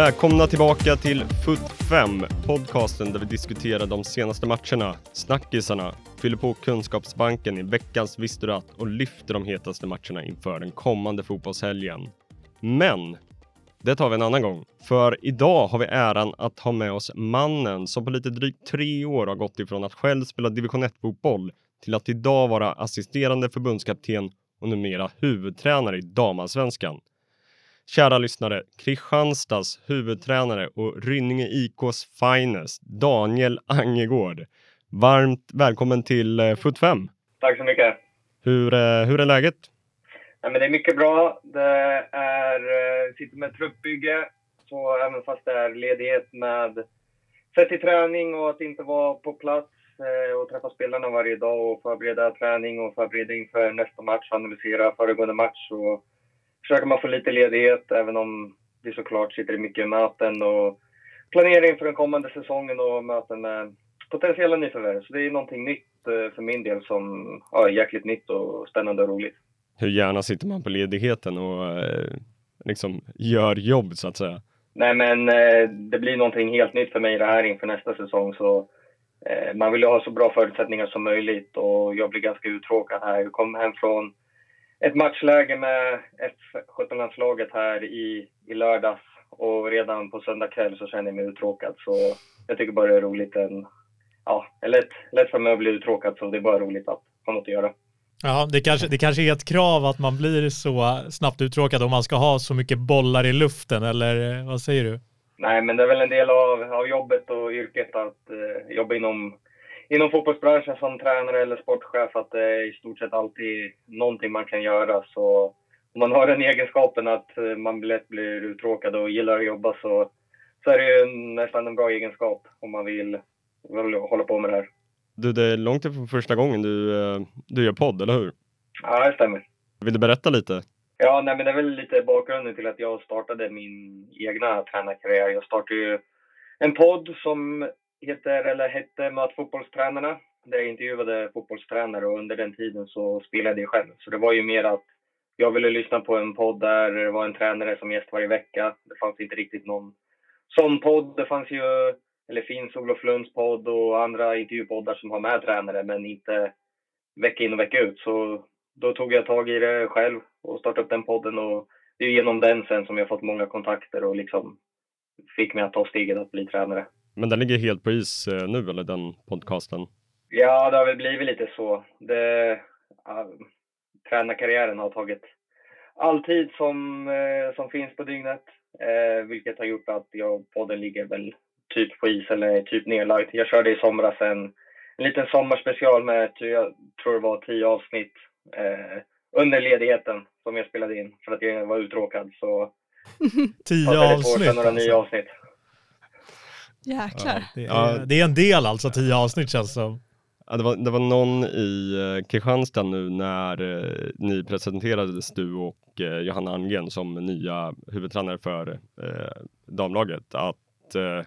Välkomna tillbaka till FUT 5, podcasten där vi diskuterar de senaste matcherna, snackisarna, fyller på kunskapsbanken i veckans Visste du att? och lyfter de hetaste matcherna inför den kommande fotbollshelgen. Men det tar vi en annan gång, för idag har vi äran att ha med oss mannen som på lite drygt tre år har gått ifrån att själv spela division 1-fotboll till att idag vara assisterande förbundskapten och numera huvudtränare i damallsvenskan. Kära lyssnare, Kristianstads huvudtränare och Rynninge IKs finest, Daniel Angegård. Varmt välkommen till eh, Foot 5. Tack så mycket. Hur, eh, hur är läget? Ja, men det är mycket bra. Det är, eh, sitter med truppbygge, så även fast det är ledighet med sätt till träning och att inte vara på plats och träffa spelarna varje dag och förbereda träning och förbereda inför nästa match, analysera föregående match och försöker man få lite ledighet även om vi såklart sitter i mycket möten och planering för den kommande säsongen och möten med potentiella nyförvärv. Så det är någonting nytt eh, för min del som ja, är jäkligt nytt och spännande och roligt. Hur gärna sitter man på ledigheten och eh, liksom gör jobb så att säga? Nej men eh, det blir någonting helt nytt för mig det här inför nästa säsong så eh, man vill ju ha så bra förutsättningar som möjligt och jag blir ganska uttråkad här. Jag kom hem från ett matchläge med F17-landslaget här i, i lördags och redan på söndag kväll så känner jag mig uttråkad. Så jag tycker bara det är roligt. En, ja, det är lätt, lätt för mig att bli uttråkad så det är bara roligt att ha något att göra. Ja, det kanske, det kanske är ett krav att man blir så snabbt uttråkad om man ska ha så mycket bollar i luften, eller vad säger du? Nej, men det är väl en del av, av jobbet och yrket att eh, jobba inom inom fotbollsbranschen som tränare eller sportchef att det är i stort sett alltid någonting man kan göra. Så om man har den egenskapen att eh, man lätt blir uttråkad och gillar att jobba så, så är det ju nästan en bra egenskap om man vill, vill hålla på med det här. Du, det är långt ifrån första gången du, eh, du gör podd, eller hur? Ja, det stämmer. Vill du berätta lite? Ja, nej, men det är väl lite bakgrunden till att jag startade min egna tränarkarriär. Jag startade ju en podd som heter, eller hette Möt fotbollstränarna. Där jag intervjuade fotbollstränare och under den tiden så spelade jag själv. Så det var ju mer att jag ville lyssna på en podd där det var en tränare som gäst varje vecka. Det fanns inte riktigt någon sån podd. Det fanns ju, eller finns Olof Lunds podd och andra intervjupoddar som har med tränare men inte vecka in och vecka ut. Så då tog jag tag i det själv och startade upp den podden och det är genom den sen som jag fått många kontakter och liksom fick mig att ta steget att bli tränare. Men den ligger helt på is eh, nu, eller den podcasten? Ja, det har väl blivit lite så. Det, uh, tränarkarriären har tagit all tid som, uh, som finns på dygnet, uh, vilket har gjort att jag, podden ligger väl typ på is eller typ nedlagd. Jag körde i somras en, en liten sommarspecial med, jag tror det var tio avsnitt uh, under ledigheten som jag spelade in för att jag var uttråkad. Så tio avsnitt? några nya alltså. avsnitt. Jäklar. Ja, det, är, ja. det är en del alltså, tio avsnitt känns som. Ja, det, var, det var någon i eh, Kristianstad nu när eh, ni presenterades, du och eh, Johanna Almgren som nya huvudtränare för eh, damlaget, att eh,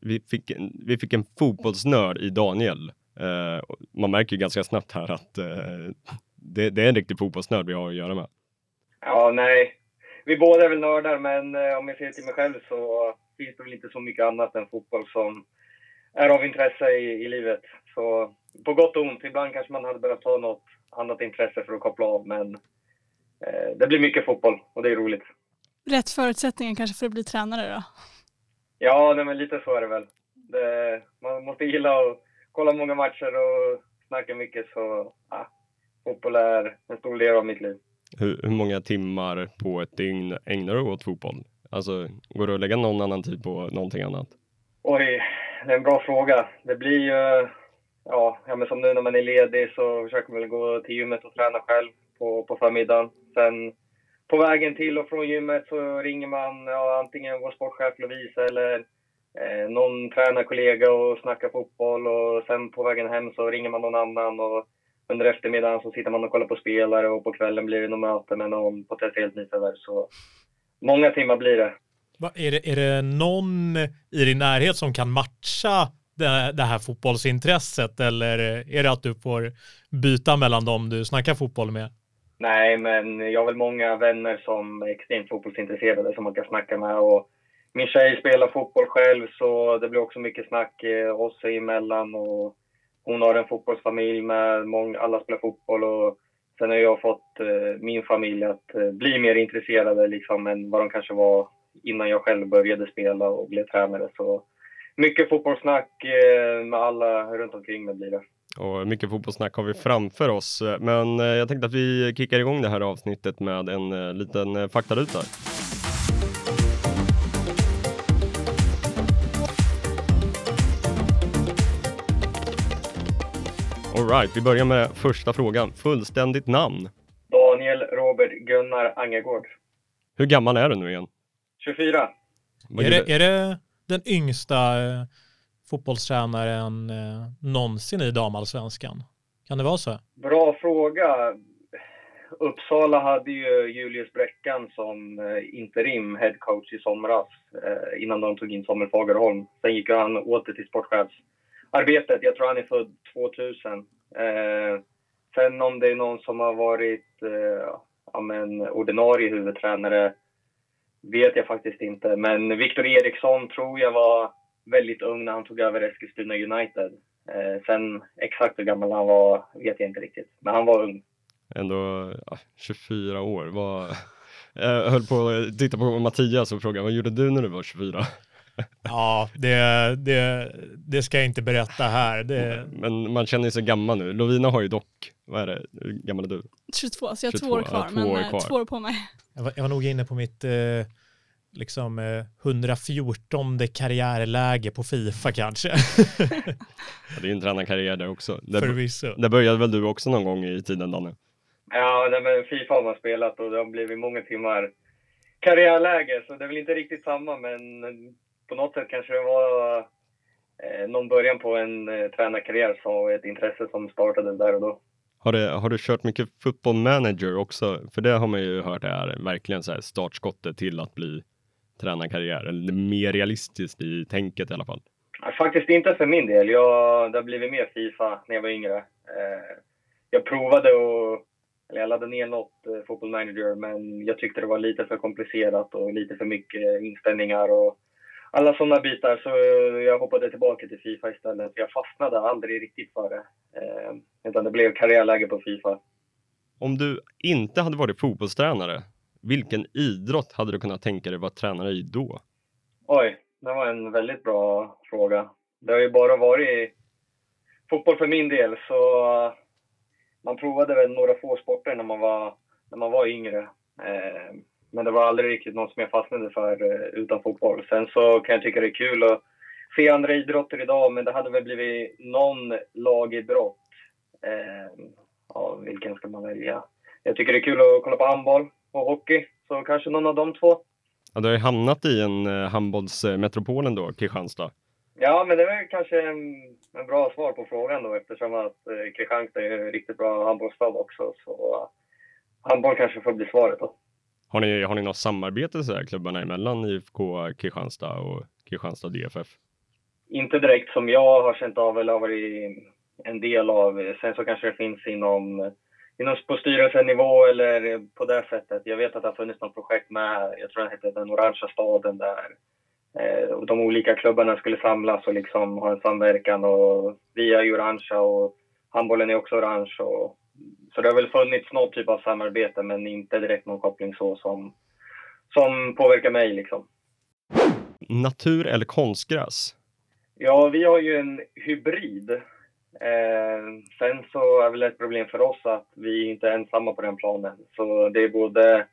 vi, fick en, vi fick en fotbollsnörd i Daniel. Eh, man märker ju ganska snabbt här att eh, det, det, är en riktig fotbollsnörd vi har att göra med. Ja, nej. Vi båda är väl nördar, men om jag ser till mig själv så finns det väl inte så mycket annat än fotboll som är av intresse i, i livet. Så på gott och ont. Ibland kanske man hade behövt ha något annat intresse för att koppla av, men eh, det blir mycket fotboll och det är roligt. Rätt förutsättningar kanske för att bli tränare då? Ja, nej, men lite så är det väl. Det, man måste gilla att kolla många matcher och snacka mycket, så ja, fotboll är en stor del av mitt liv. Hur, hur många timmar på ett dygn ägnar du åt fotboll? Alltså, går det att lägga någon annan tid på någonting annat? Oj, det är en bra fråga. Det blir ju, ja, ja men som nu när man är ledig så försöker man väl gå till gymmet och träna själv på, på förmiddagen. Sen på vägen till och från gymmet så ringer man ja, antingen vår sportchef Lovisa eller eh, någon tränarkollega och snackar fotboll och sen på vägen hem så ringer man någon annan och under eftermiddagen så sitter man och kollar på spelare och på kvällen blir det något möte med någon potentiellt nyförvärv. Så många timmar blir det. Va, är det. Är det någon i din närhet som kan matcha det, det här fotbollsintresset eller är det att du får byta mellan dem du snackar fotboll med? Nej, men jag har väl många vänner som är extremt fotbollsintresserade som man kan snacka med och min tjej spelar fotboll själv så det blir också mycket snack eh, oss emellan och hon har en fotbollsfamilj med många, alla spelar fotboll och sen har jag fått eh, min familj att eh, bli mer intresserade liksom än vad de kanske var innan jag själv började spela och blev tränare. Så mycket fotbollssnack eh, med alla runt omkring mig blir det. Och mycket fotbollssnack har vi framför oss, men eh, jag tänkte att vi kickar igång det här avsnittet med en eh, liten eh, faktaruta. Alright, vi börjar med första frågan. Fullständigt namn. Daniel Robert Gunnar Angegård. Hur gammal är du nu igen? 24. Vad Är det, är det den yngsta eh, fotbollstränaren eh, någonsin i damallsvenskan? Kan det vara så? Bra fråga. Uppsala hade ju Julius Bräckan som eh, interim headcoach i somras eh, innan de tog in Samuel Fagerholm. Sen gick han åter till sportchefsarbetet. Jag tror han är född 2000. Eh, sen om det är någon som har varit eh, ja, men, ordinarie huvudtränare vet jag faktiskt inte. Men Viktor Eriksson tror jag var väldigt ung när han tog över Eskilstuna United. Eh, sen exakt hur gammal han var vet jag inte riktigt. Men han var ung. Ändå ja, 24 år. Var... Jag höll på att titta på Mattias och fråga vad gjorde du när du var 24? Ja, det, det, det ska jag inte berätta här. Det, Men man känner sig gammal nu. Lovina har ju dock, vad är det, hur gammal är du? 22, så jag har 22, två år ja, kvar. två men år eh, kvar. två år på mig. jag, var, jag var nog inne på mitt eh, liksom eh, 114 karriärläge på Fifa kanske. Ja, det är ju en tränarkarriär där också. Där, Förvisso. där började väl du också någon gång i tiden Danne? Ja, men Fifa har man spelat och det har blivit många timmar karriärläge. Så det är väl inte riktigt samma, men på något sätt kanske det var eh, någon början på en eh, tränarkarriär som var ett intresse som startade där och då. Har, det, har du kört mycket football manager också? För det har man ju hört är verkligen så här startskottet till att bli tränarkarriär. Eller mer realistiskt i tänket i alla fall. Faktiskt inte för min del. Jag, det har blivit mer Fifa när jag var yngre. Eh, jag provade att, eller jag laddade ner något eh, Football Manager, men jag tyckte det var lite för komplicerat och lite för mycket inställningar och alla sådana bitar. Så jag hoppade tillbaka till Fifa istället. Jag fastnade aldrig riktigt för det. Eh, utan det blev karriärläge på Fifa. Om du inte hade varit fotbollstränare, vilken idrott hade du kunnat tänka dig vara tränare i då? Oj, det var en väldigt bra fråga. Det har ju bara varit fotboll för min del, så man provade väl några få sporter när man var, när man var yngre. Eh, men det var aldrig riktigt något som jag fastnade för eh, utan fotboll. Sen så kan jag tycka det är kul att se andra idrotter idag, men det hade väl blivit någon lagidrott. Eh, ja, vilken ska man välja? Jag tycker det är kul att kolla på handboll och hockey, så kanske någon av de två. Ja, du har ju hamnat i en eh, handbollsmetropolen då, Kristianstad. Ja, men det var kanske en, en bra svar på frågan då eftersom att eh, Kristianstad är en riktigt bra handbollsstad också. Så eh, handboll kanske får bli svaret då. Har ni, har ni något samarbete så här, klubbarna emellan IFK Kristianstad och Kristianstad DFF? Inte direkt som jag har känt av eller har varit en del av. Sen så kanske det finns inom, inom på styrelsenivå eller på det sättet. Jag vet att det har funnits något projekt med, jag tror det hette Den orangea staden där eh, de olika klubbarna skulle samlas och liksom ha en samverkan och vi är ju orangea och handbollen är också orange. Och, så det har väl funnits någon typ av samarbete men inte direkt någon koppling så som, som påverkar mig liksom. Natur eller konstgräs? Ja, vi har ju en hybrid. Eh, sen så är väl ett problem för oss att vi inte är ensamma på den planen. Så det är både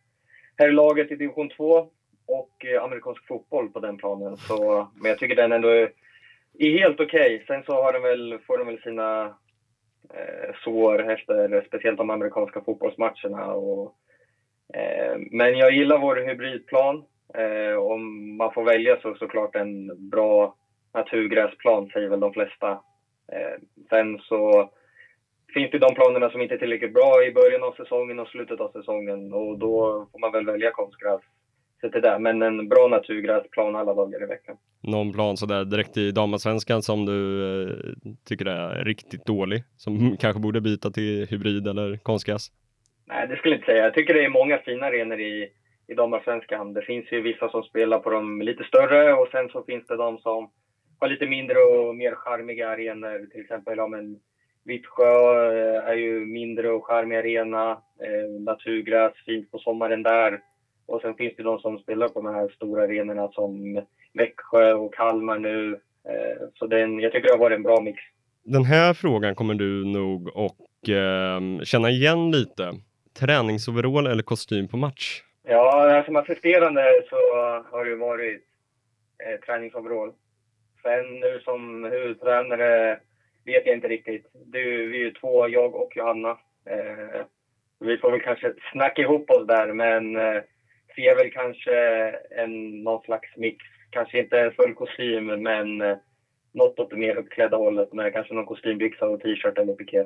herrlaget i division 2 och eh, amerikansk fotboll på den planen. Så, men jag tycker den ändå är, är helt okej. Sen så har den väl, får den väl sina Eh, sår efter speciellt de amerikanska fotbollsmatcherna. Och, eh, men jag gillar vår hybridplan. Eh, om man får välja så såklart en bra naturgräsplan säger väl de flesta. Eh, sen så finns det de planerna som inte är tillräckligt bra i början av säsongen och slutet av säsongen och då får man väl välja konstgräs. Så det. Men en bra naturgräsplan alla dagar i veckan. Någon plan sådär direkt i damallsvenskan som du eh, tycker är riktigt dålig? Som kanske borde byta till hybrid eller konstgräs? Nej, det skulle jag inte säga. Jag tycker det är många fina arenor i, i damallsvenskan. Det finns ju vissa som spelar på de lite större och sen så finns det de som har lite mindre och mer charmiga arenor. Till exempel, ja men Vittsjö eh, är ju mindre och charmig arena. Eh, naturgräs, fint på sommaren där. Och sen finns det de som spelar på de här stora arenorna som Växjö och Kalmar nu. Eh, så den, jag tycker det har varit en bra mix. Den här frågan kommer du nog och eh, känna igen lite. Träningsoverall eller kostym på match? Ja, som assisterande så har det varit eh, träningsoverall. Sen nu som huvudtränare vet jag inte riktigt. Du, vi är ju två, jag och Johanna. Eh, vi får väl kanske snacka ihop oss där, men eh, ser väl kanske en, någon slags mix. Kanske inte full kostym, men eh, något åt det mer uppklädda hållet med kanske någon kostymbyxa och t-shirt eller piké.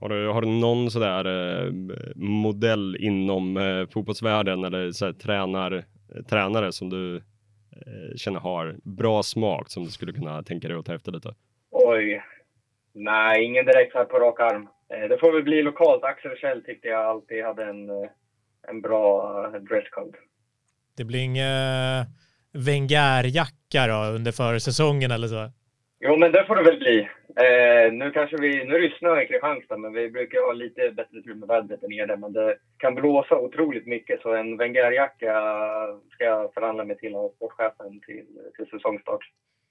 Har du, har du någon sådär eh, modell inom eh, fotbollsvärlden eller så här, tränar, tränare som du eh, känner har bra smak som du skulle kunna tänka dig att ta efter lite? Oj. Nej, ingen direkt här på rak arm. Eh, det får väl bli lokalt. Axel Kjell tyckte jag alltid hade en, eh, en bra eh, dresscode. Det blir ingen Wenger-jacka då under försäsongen eller så? Jo, men det får det väl bli. Eh, nu kanske vi, nu är det snö i Kristianstad, men vi brukar ha lite bättre tur med vädret än nere. Men det kan blåsa otroligt mycket, så en Wenger-jacka ska jag förhandla mig till av sportchefen till, till säsongstart.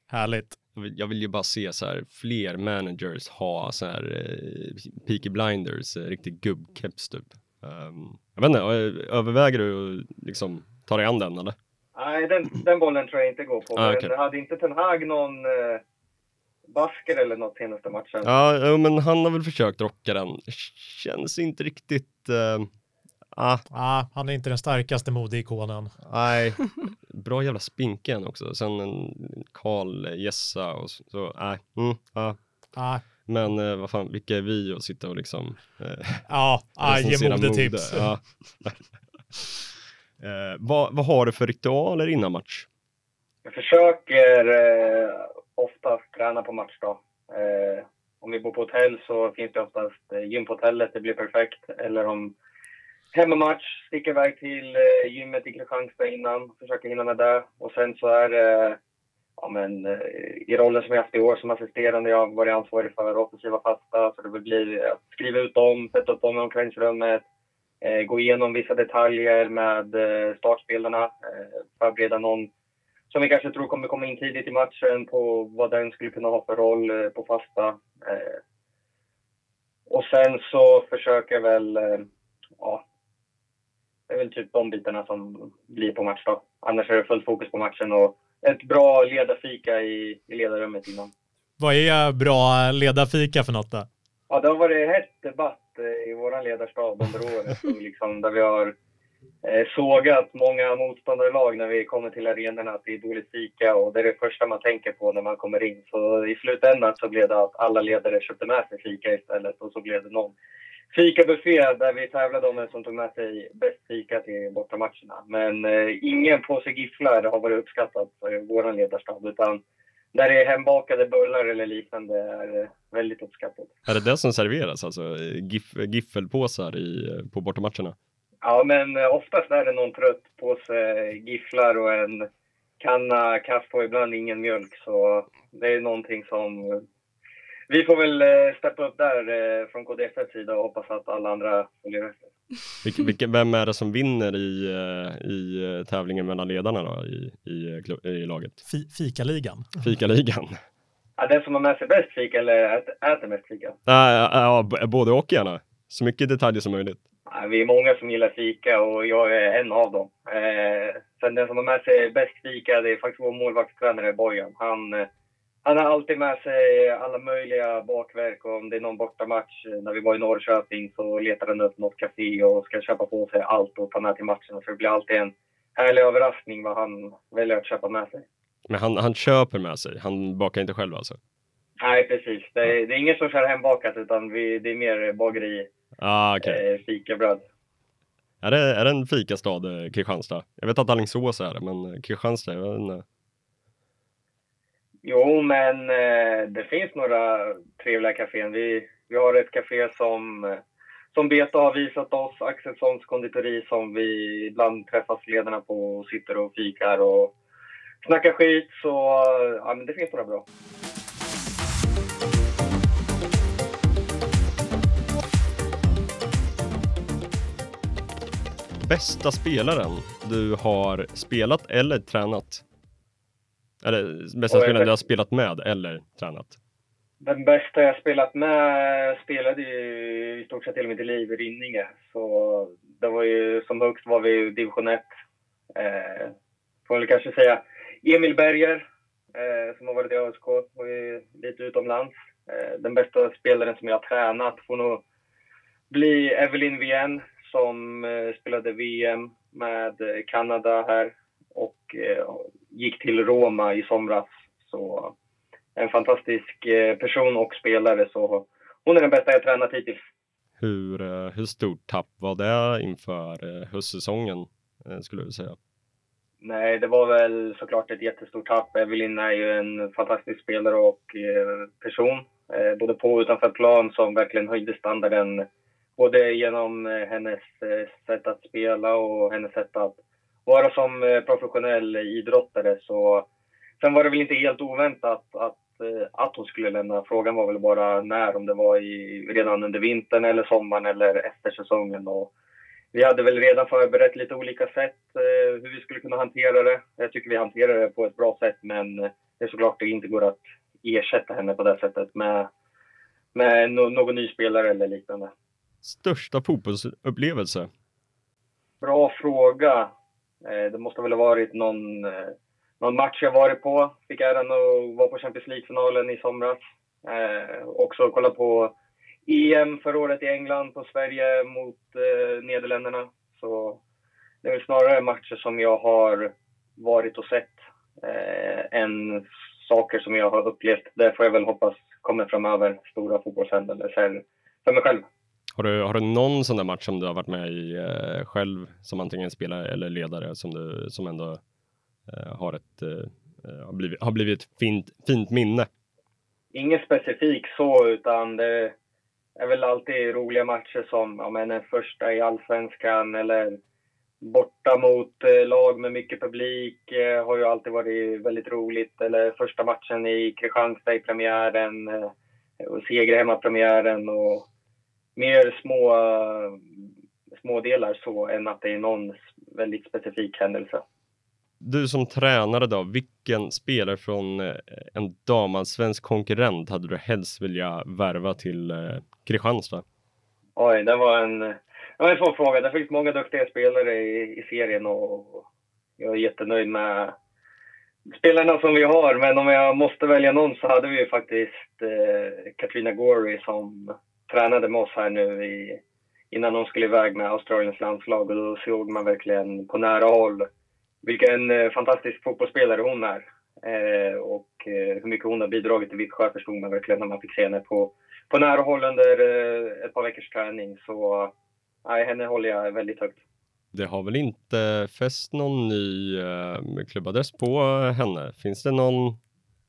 Härligt. Jag vill ju bara se så här fler managers ha så här eh, Peaky Blinders, eh, riktig gubbkeps typ. Um, jag vet inte, eh, överväger du att liksom ta dig an den eller? Nej, den, den bollen tror jag inte går på. Ah, men okej. hade inte Ten Hag någon eh, basker eller något senaste matchen? Ja, men han har väl försökt rocka den. Känns inte riktigt... Uh, ah, Ah, han är inte den starkaste modeikonen. nej. Bra jävla spinken också. Sen en Karl Jessa och så. nej. Mm, ja. Ah, Men eh, vad fan, vilka är vi att sitta och liksom... Eh, ja, ah, ge modetips. mode? Ja. eh, vad, vad har du för ritualer innan match? Jag försöker eh, oftast träna på matchdag. Eh, om vi bor på hotell så finns det oftast eh, gym på hotellet, det blir perfekt. Eller om hemmamatch, sticker iväg till eh, gymmet i Kristianstad innan, försöker hinna med det. Och sen så är det, ja men eh, i rollen som jag haft i år som assisterande, jag har varit ansvarig för offensiva fasta, så det blir att eh, skriva ut dem, sätta upp dem i omklädningsrummet, eh, gå igenom vissa detaljer med eh, startspelarna, eh, förbereda någon som vi kanske tror kommer komma in tidigt i matchen på vad den skulle kunna ha för roll eh, på fasta. Eh, och sen så försöker jag väl, eh, ja, det är väl typ de bitarna som blir på match då. Annars är det fullt fokus på matchen och ett bra ledarfika i, i ledarrummet innan. Vad är bra ledarfika för något då? Ja, det har varit hett debatt eh, i vår ledarstab under året liksom där vi har eh, sågat många motståndarlag när vi kommer till arenorna att det är dåligt fika och det är det första man tänker på när man kommer in. Så i slutändan så blev det att alla ledare köpte med sig fika istället och så blev det någon fikabuffé där vi tävlade om vem som tog med sig bäst fika till bortamatcherna. Men eh, ingen påse gifflar har varit uppskattat för vår ledarstab utan där det är hembakade bullar eller liknande är eh, väldigt uppskattat. Är det det som serveras, alltså eh, gif, giffelpåsar i, eh, på bortamatcherna? Ja, men eh, oftast är det någon trött påse gifflar och en kanna kaffe och ibland ingen mjölk. Så det är någonting som vi får väl eh, steppa upp där eh, från KDFs sida och hoppas att alla andra följer efter. Vilke, vilke, vem är det som vinner i, eh, i tävlingen mellan ledarna då, i, i, i laget? Fi fikaligan. Fikaligan? Ja, den som har med sig bäst fika eller ät, äter mest fika? Ja, ja, b- både och gärna. Så mycket detaljer som möjligt. Ja, vi är många som gillar fika och jag är en av dem. Eh, sen den som har med sig bäst fika, det är faktiskt vår målvaktstränare Bojan. Han, eh, han har alltid med sig alla möjliga bakverk och om det är någon bortamatch. eh, När vi var i Norrköping så letar han upp något café och ska köpa på sig allt och ta med till matchen. Så det blir alltid en härlig överraskning vad han väljer att köpa med sig. Men han, han köper med sig, han bakar inte själv alltså? Nej, precis. Det är, det är ingen som kör hembakat utan vi, det är mer bageri, Ah, okej. eh, fikabröd. Är, det, är det en fikastad, eh, Kristianstad? Jag vet att Alingsås är det, men eh, Kristianstad, jag vet inte. Jo, men eh, det finns några trevliga kaféer. Vi, vi har ett kafé som, eh, som Beta har visat oss, Axelssons konditori som vi ibland träffas ledarna på och sitter och fikar och snackar skit. Så eh, ja, men det finns några bra. Bästa spelaren du har spelat eller tränat? Eller bästa spelaren du har spelat med eller tränat? Den bästa jag spelat med spelade ju i stort sett hela mitt liv i Rinninge. Så det var ju som högst var vi i division 1. Eh, får väl kanske säga Emil Berger eh, som har varit i ÖSK och är lite utomlands. Eh, den bästa spelaren som jag har tränat får nog bli Evelyn Wien som eh, spelade VM med Kanada här och eh, gick till Roma i somras. Så en fantastisk eh, person och spelare. Så hon är den bästa jag tränat hittills. Hur, eh, hur stort tapp var det inför eh, höstsäsongen skulle du säga? Nej, det var väl såklart ett jättestort tapp. Evelyn är ju en fantastisk spelare och person. Både på och utanför plan som verkligen höjde standarden. Både genom hennes sätt att spela och hennes sätt att vara som eh, professionell idrottare. Så, sen var det väl inte helt oväntat att, eh, att hon skulle lämna. Frågan var väl bara när, om det var i, redan under vintern eller sommaren eller efter säsongen. Och, vi hade väl redan förberett lite olika sätt eh, hur vi skulle kunna hantera det. Jag tycker vi hanterar det på ett bra sätt men det är såklart det inte går att ersätta henne på det sättet med, med någon ny spelare eller liknande. Största fotbollsupplevelse? Bra fråga. Eh, det måste väl ha varit någon, eh, någon match jag varit på. Fick äran att vara på Champions League-finalen i somras. Eh, också kolla på EM förra året i England på Sverige mot eh, Nederländerna. Så det är väl snarare matcher som jag har varit och sett eh, än saker som jag har upplevt. Det får jag väl hoppas kommer framöver, stora fotbollshändelser för mig själv. Har du, har du någon sån där match som du har varit med i eh, själv som antingen spelare eller ledare som du som ändå eh, har ett eh, eh, har blivit, har blivit ett fint, fint minne? Inget specifikt så, utan det är väl alltid roliga matcher som ja, men en första i allsvenskan eller borta mot eh, lag med mycket publik eh, har ju alltid varit väldigt roligt. Eller första matchen i Kristianstad i premiären och seger hemma premiären och mer små, små delar så än att det är någon väldigt specifik händelse. Du som tränare då, vilken spelare från eh, en damallsvensk konkurrent hade du helst vilja värva till eh, Kristianstad? Oj, det var en, det var en svår fråga. Det finns många duktiga spelare i, i serien och jag är jättenöjd med spelarna som vi har. Men om jag måste välja någon så hade vi ju faktiskt eh, Katrina Gorey som tränade med oss här nu i, innan hon skulle iväg med Australiens landslag och då såg man verkligen på nära håll vilken eh, fantastisk fotbollsspelare hon är. Eh, och eh, hur mycket hon har bidragit till Vittsjö förstod man verkligen när man fick se henne på, på nära håll under eh, ett par veckors träning. Så nej, henne håller jag väldigt högt. Det har väl inte fäst någon ny eh, klubbadress på henne? Finns det någon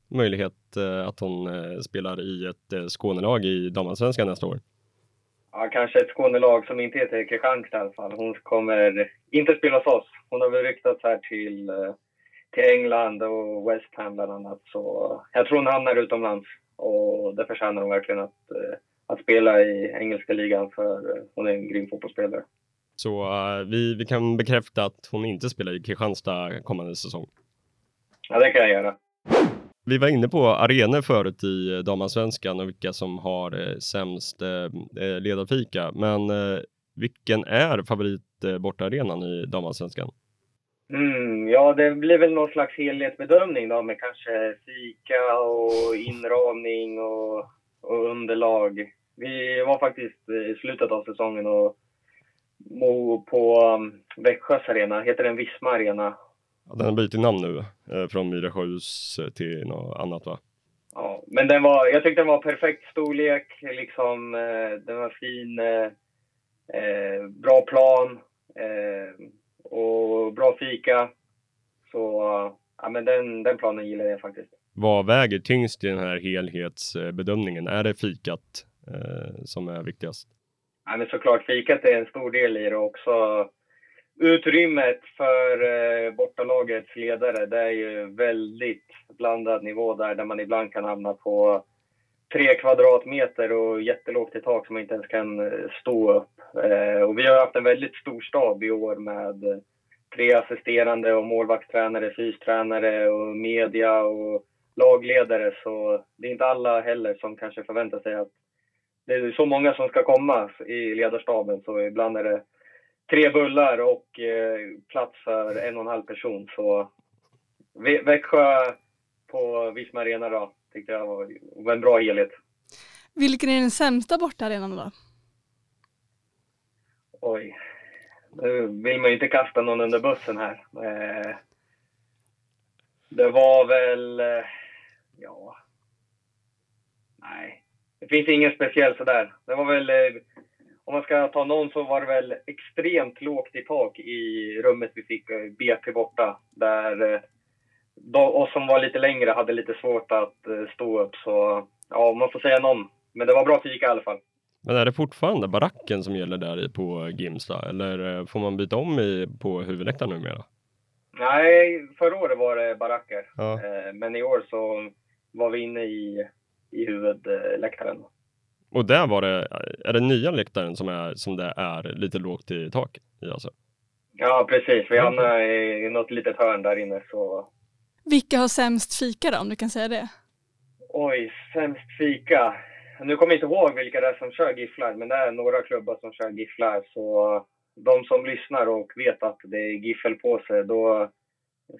möjlighet eh, att hon eh, spelar i ett eh, Skånelag i damallsvenskan nästa år? Ja, kanske ett Skånelag som inte heter Kristianstad i alla fall. Hon kommer inte spela hos oss. Hon har väl ryktats här till, till England och West Ham bland annat. Så jag tror hon hamnar utomlands och det förtjänar hon verkligen att, att spela i engelska ligan för hon är en grym fotbollsspelare. Så eh, vi, vi kan bekräfta att hon inte spelar i Kristianstad kommande säsong. Ja, det kan jag göra. Vi var inne på arenor förut i damansvenskan damallsvenskan och vilka som har eh, sämst eh, eh, ledarfika. Men eh, vilken är favorit eh, bortaarenan i damallsvenskan? Mm, ja, det blir väl någon slags helhetsbedömning då med kanske fika och inramning och, och underlag. Vi var faktiskt i slutet av säsongen och på um, Växjös arena, heter den Visma arena? Den har bytt namn nu eh, från Myresjöhus eh, till något annat va? Ja, men den var, jag tyckte den var perfekt storlek, liksom, eh, den var fin, eh, bra plan eh, och bra fika. Så ja, men den, den planen gillar jag faktiskt. Vad väger tyngst i den här helhetsbedömningen? Är det fikat eh, som är viktigast? ja, men såklart fikat är en stor del i det också. Utrymmet för eh, bortalagets ledare, det är ju väldigt blandad nivå där, där man ibland kan hamna på tre kvadratmeter och jättelågt i tak som man inte ens kan eh, stå upp. Eh, och vi har haft en väldigt stor stab i år med eh, tre assisterande och målvaktstränare, fystränare och media och lagledare. Så det är inte alla heller som kanske förväntar sig att det är så många som ska komma i ledarstaben. Så ibland är det tre bullar och eh, plats för en och en halv person. Så Växjö på Visma Arena då, tyckte jag var, var en bra helhet. Vilken är den sämsta bortaarenan då? Oj. Nu vill man ju inte kasta någon under bussen här. Eh, det var väl... Eh, ja... Nej. Det finns ingen speciell sådär. Det var väl... Eh, om man ska ta någon så var det väl extremt lågt i tak i rummet vi fick BP borta. Där oss som var lite längre hade lite svårt att stå upp. Så ja, man får säga någon. Men det var bra fika i alla fall. Men är det fortfarande baracken som gäller där på Gimsta eller får man byta om i, på huvudläktaren numera? Nej, förra året var det baracker. Ja. Eh, men i år så var vi inne i, i huvudläktaren. Och där var det, är det nya läktaren som, är, som det är lite lågt i tak i alltså? Ja, precis. Vi hamnade i något litet hörn där inne så. Vilka har sämst fika då, om du kan säga det? Oj, sämst fika. Nu kommer jag inte ihåg vilka det är som kör gifflar, men det är några klubbar som kör gifflar. Så de som lyssnar och vet att det är giffelpåse, då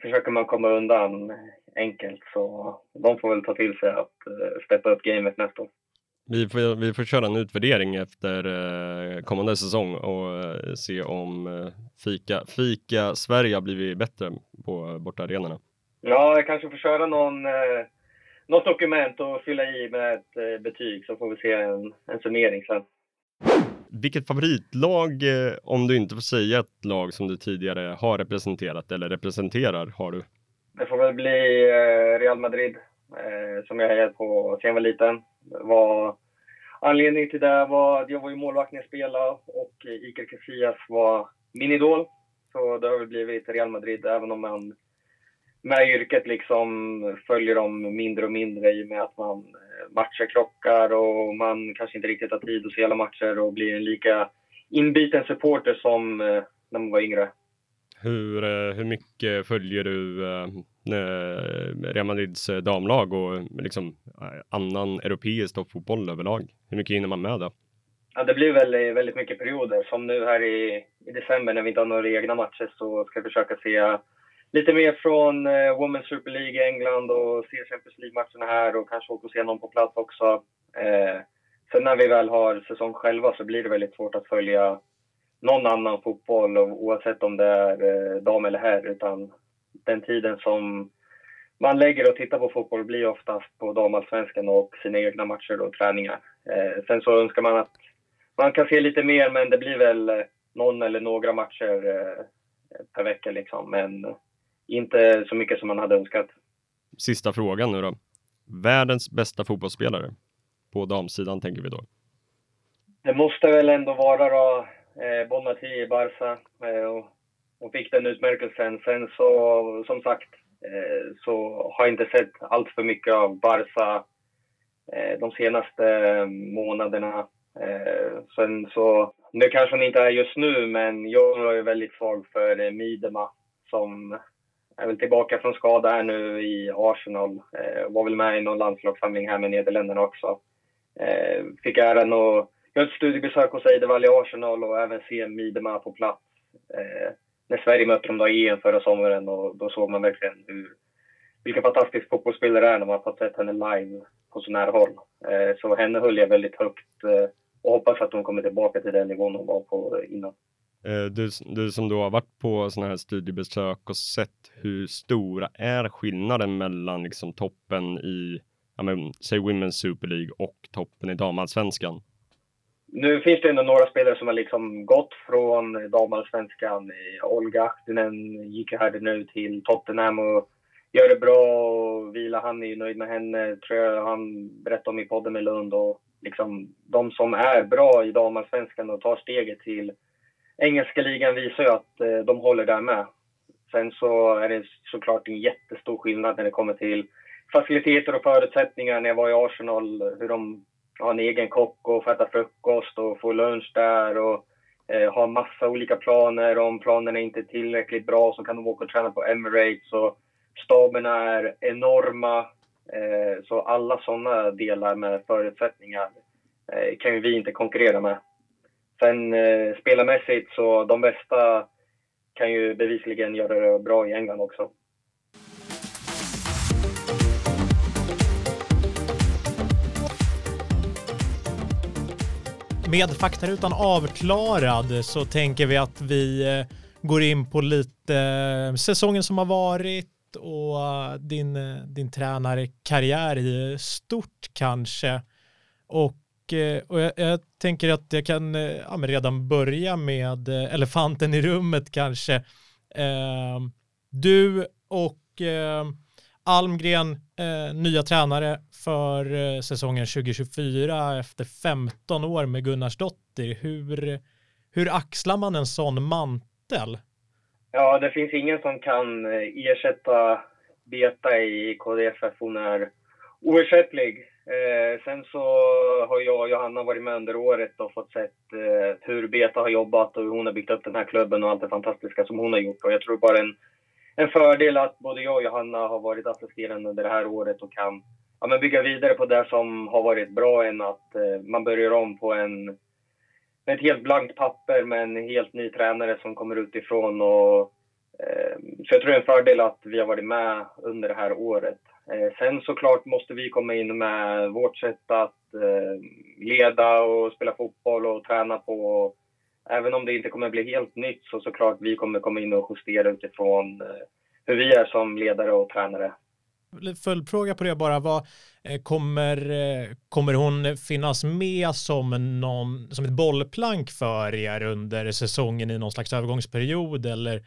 försöker man komma undan enkelt. Så de får väl ta till sig att uh, steppa upp gamet nästa år. Vi får, vi får köra en utvärdering efter uh, kommande säsong och uh, se om uh, Fika, Fika Sverige har blivit bättre på bortaarenorna. Ja, jag kanske får köra någon något dokument och fylla i med ett eh, betyg så får vi se en, en summering sen. Vilket favoritlag, eh, om du inte får säga ett lag som du tidigare har representerat eller representerar, har du? Det får väl bli eh, Real Madrid som jag hejade på sen jag var liten. Var, anledningen till det var att jag var ju målvakt när jag spelade och Iker Casillas var min idol. Så det har väl blivit Real Madrid även om man med yrket liksom följer dem mindre och mindre i och med att man eh, matchar matcher krockar och man kanske inte riktigt har tid att se alla matcher och blir en lika inbiten supporter som eh, när man var yngre. Hur, eh, hur mycket följer du eh, eh, Real Madrids damlag och liksom annan europeisk toppfotboll överlag? Hur mycket hinner man med då? Ja, det blir väldigt, väldigt mycket perioder. Som nu här i, i december när vi inte har några egna matcher så ska jag försöka se lite mer från eh, Women's Super League i England och se Champions League-matcherna här och kanske åka och se någon på plats också. Eh, sen när vi väl har säsong själva så blir det väldigt svårt att följa någon annan fotboll oavsett om det är eh, dam eller herr utan den tiden som man lägger och tittar på fotboll blir oftast på damallsvenskan och sina egna matcher och träningar. Eh, sen så önskar man att man kan se lite mer men det blir väl eh, någon eller några matcher eh, per vecka liksom. Men inte så mycket som man hade önskat. Sista frågan nu då. Världens bästa fotbollsspelare? På damsidan tänker vi då. Det måste väl ändå vara då eh, Bonmati i Barca. Eh, och, fick den utmärkelsen. Sen så, som sagt, eh, så har jag inte sett allt för mycket av Barca eh, de senaste eh, månaderna. Eh, sen så, nu kanske hon inte är just nu, men jag är väldigt svag för eh, Midema som är väl tillbaka från skada här nu i Arsenal. Eh, var väl med i någon landslagssamling här med Nederländerna också. Eh, fick äran att göra ett studiebesök hos Eidevall i Arsenal och även se Midema på plats. Eh, när Sverige mötte dem då i EM förra sommaren och då såg man verkligen hur, vilken fantastisk fotbollsspelare det är när man fått sett henne live på så nära håll. Eh, så henne höll jag väldigt högt eh, och hoppas att hon kommer tillbaka till den nivån hon var på innan. Eh, du, du som då har varit på sådana här studiebesök och sett hur stora är skillnaden mellan liksom toppen i, ja men, säg Women's Super League och toppen i damallsvenskan? Nu finns det ändå några spelare som har liksom gått från damallsvenskan. Olga Ahtinen gick här nu till Tottenham och gör det bra och Vila han är ju nöjd med henne, tror jag han berättade om i podden med Lund och liksom, de som är bra i damallsvenskan och tar steget till engelska ligan visar ju att eh, de håller där med. Sen så är det såklart en jättestor skillnad när det kommer till faciliteter och förutsättningar. När jag var i Arsenal, hur de ha en egen kock och få äta frukost och få lunch där och eh, ha massa olika planer. Om planerna inte är tillräckligt bra så kan de åka och träna på Emirates. Och staberna är enorma. Eh, så alla sådana delar med förutsättningar eh, kan ju vi inte konkurrera med. Sen eh, spelarmässigt så de bästa kan ju bevisligen göra det bra i England också. Med faktarutan avklarad så tänker vi att vi eh, går in på lite eh, säsongen som har varit och eh, din, din tränarkarriär i stort kanske. Och, och jag, jag, tänker att jag kan ja, redan börja med elefanten i rummet kanske. Eh, du och eh, Almgren, eh, nya tränare för eh, säsongen 2024 efter 15 år med Gunnarsdottir. Hur, hur axlar man en sån mantel? Ja, det finns ingen som kan eh, ersätta Beta i KDFF. Hon är oersättlig. Eh, sen så har jag och Johanna varit med under året och fått sett eh, hur Beta har jobbat och hur hon har byggt upp den här klubben och allt det fantastiska som hon har gjort. Och jag tror bara en en fördel att både jag och Johanna har varit assisterande under det här året och kan ja, men bygga vidare på det som har varit bra än att eh, man börjar om på en, ett helt blankt papper med en helt ny tränare som kommer utifrån. Och, eh, så jag tror det är en fördel att vi har varit med under det här året. Eh, sen såklart måste vi komma in med vårt sätt att eh, leda och spela fotboll och träna på även om det inte kommer bli helt nytt så såklart vi kommer komma in och justera utifrån eh, hur vi är som ledare och tränare. Följdfråga på det bara, vad, eh, kommer, eh, kommer hon finnas med som, någon, som ett bollplank för er under säsongen i någon slags övergångsperiod eller,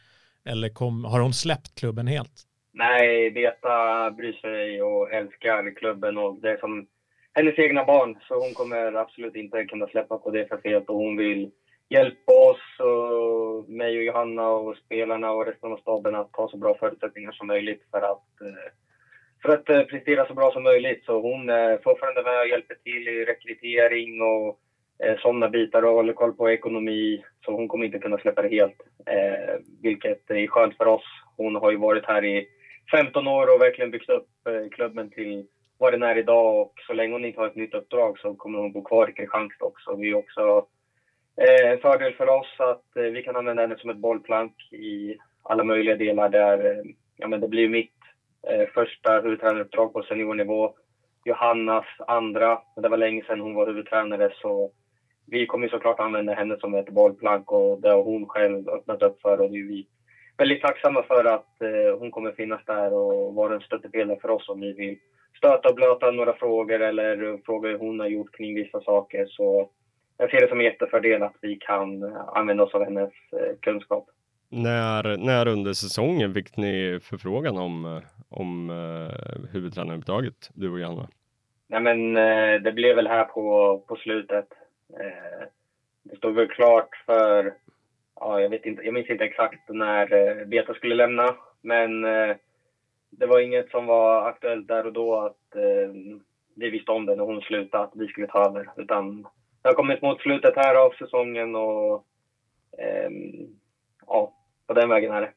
eller kom, har hon släppt klubben helt? Nej, Beta bryr sig och älskar klubben och det är som hennes egna barn så hon kommer absolut inte kunna släppa på det för helt och hon vill hjälpa oss, och mig och Johanna och spelarna och resten av staben att ha så bra förutsättningar som möjligt för att, eh, för att eh, prestera så bra som möjligt. Så hon är fortfarande med och hjälper till i rekrytering och eh, sådana bitar och håller koll på ekonomi. Så hon kommer inte kunna släppa det helt, vilket är skönt för oss. Hon har ju varit här i 15 år och verkligen byggt upp klubben till vad den är idag och så länge hon inte har ett nytt uppdrag så kommer hon bo kvar i Kristianstad också. Vi också eh, fördel för oss att eh, vi kan använda henne som ett bollplank i alla möjliga delar där, eh, ja men det blir mitt eh, första huvudtränaruppdrag på seniornivå. Johannas andra, det var länge sedan hon var huvudtränare så vi kommer såklart använda henne som ett bollplank och det har hon själv öppnat upp för och det är vi väldigt tacksamma för att eh, hon kommer finnas där och vara en stöttepelare för oss om vi vill stöta och blöta några frågor eller fråga hur hon har gjort kring vissa saker så jag ser det som en jättefördel att vi kan eh, använda oss av hennes eh, kunskap. När, när under säsongen fick ni förfrågan om, eh, om huvudtränaruppdraget, du och Johanna? Nej, men det blev väl här på, på slutet. Det stod väl klart för, ja, jag, vet inte, jag minns inte exakt när Beta skulle lämna, men det var inget som var aktuellt där och då att vi visste om det när hon slutade, att vi skulle ta över, utan det har kommit mot slutet här av säsongen och eh, ja, på den vägen är det.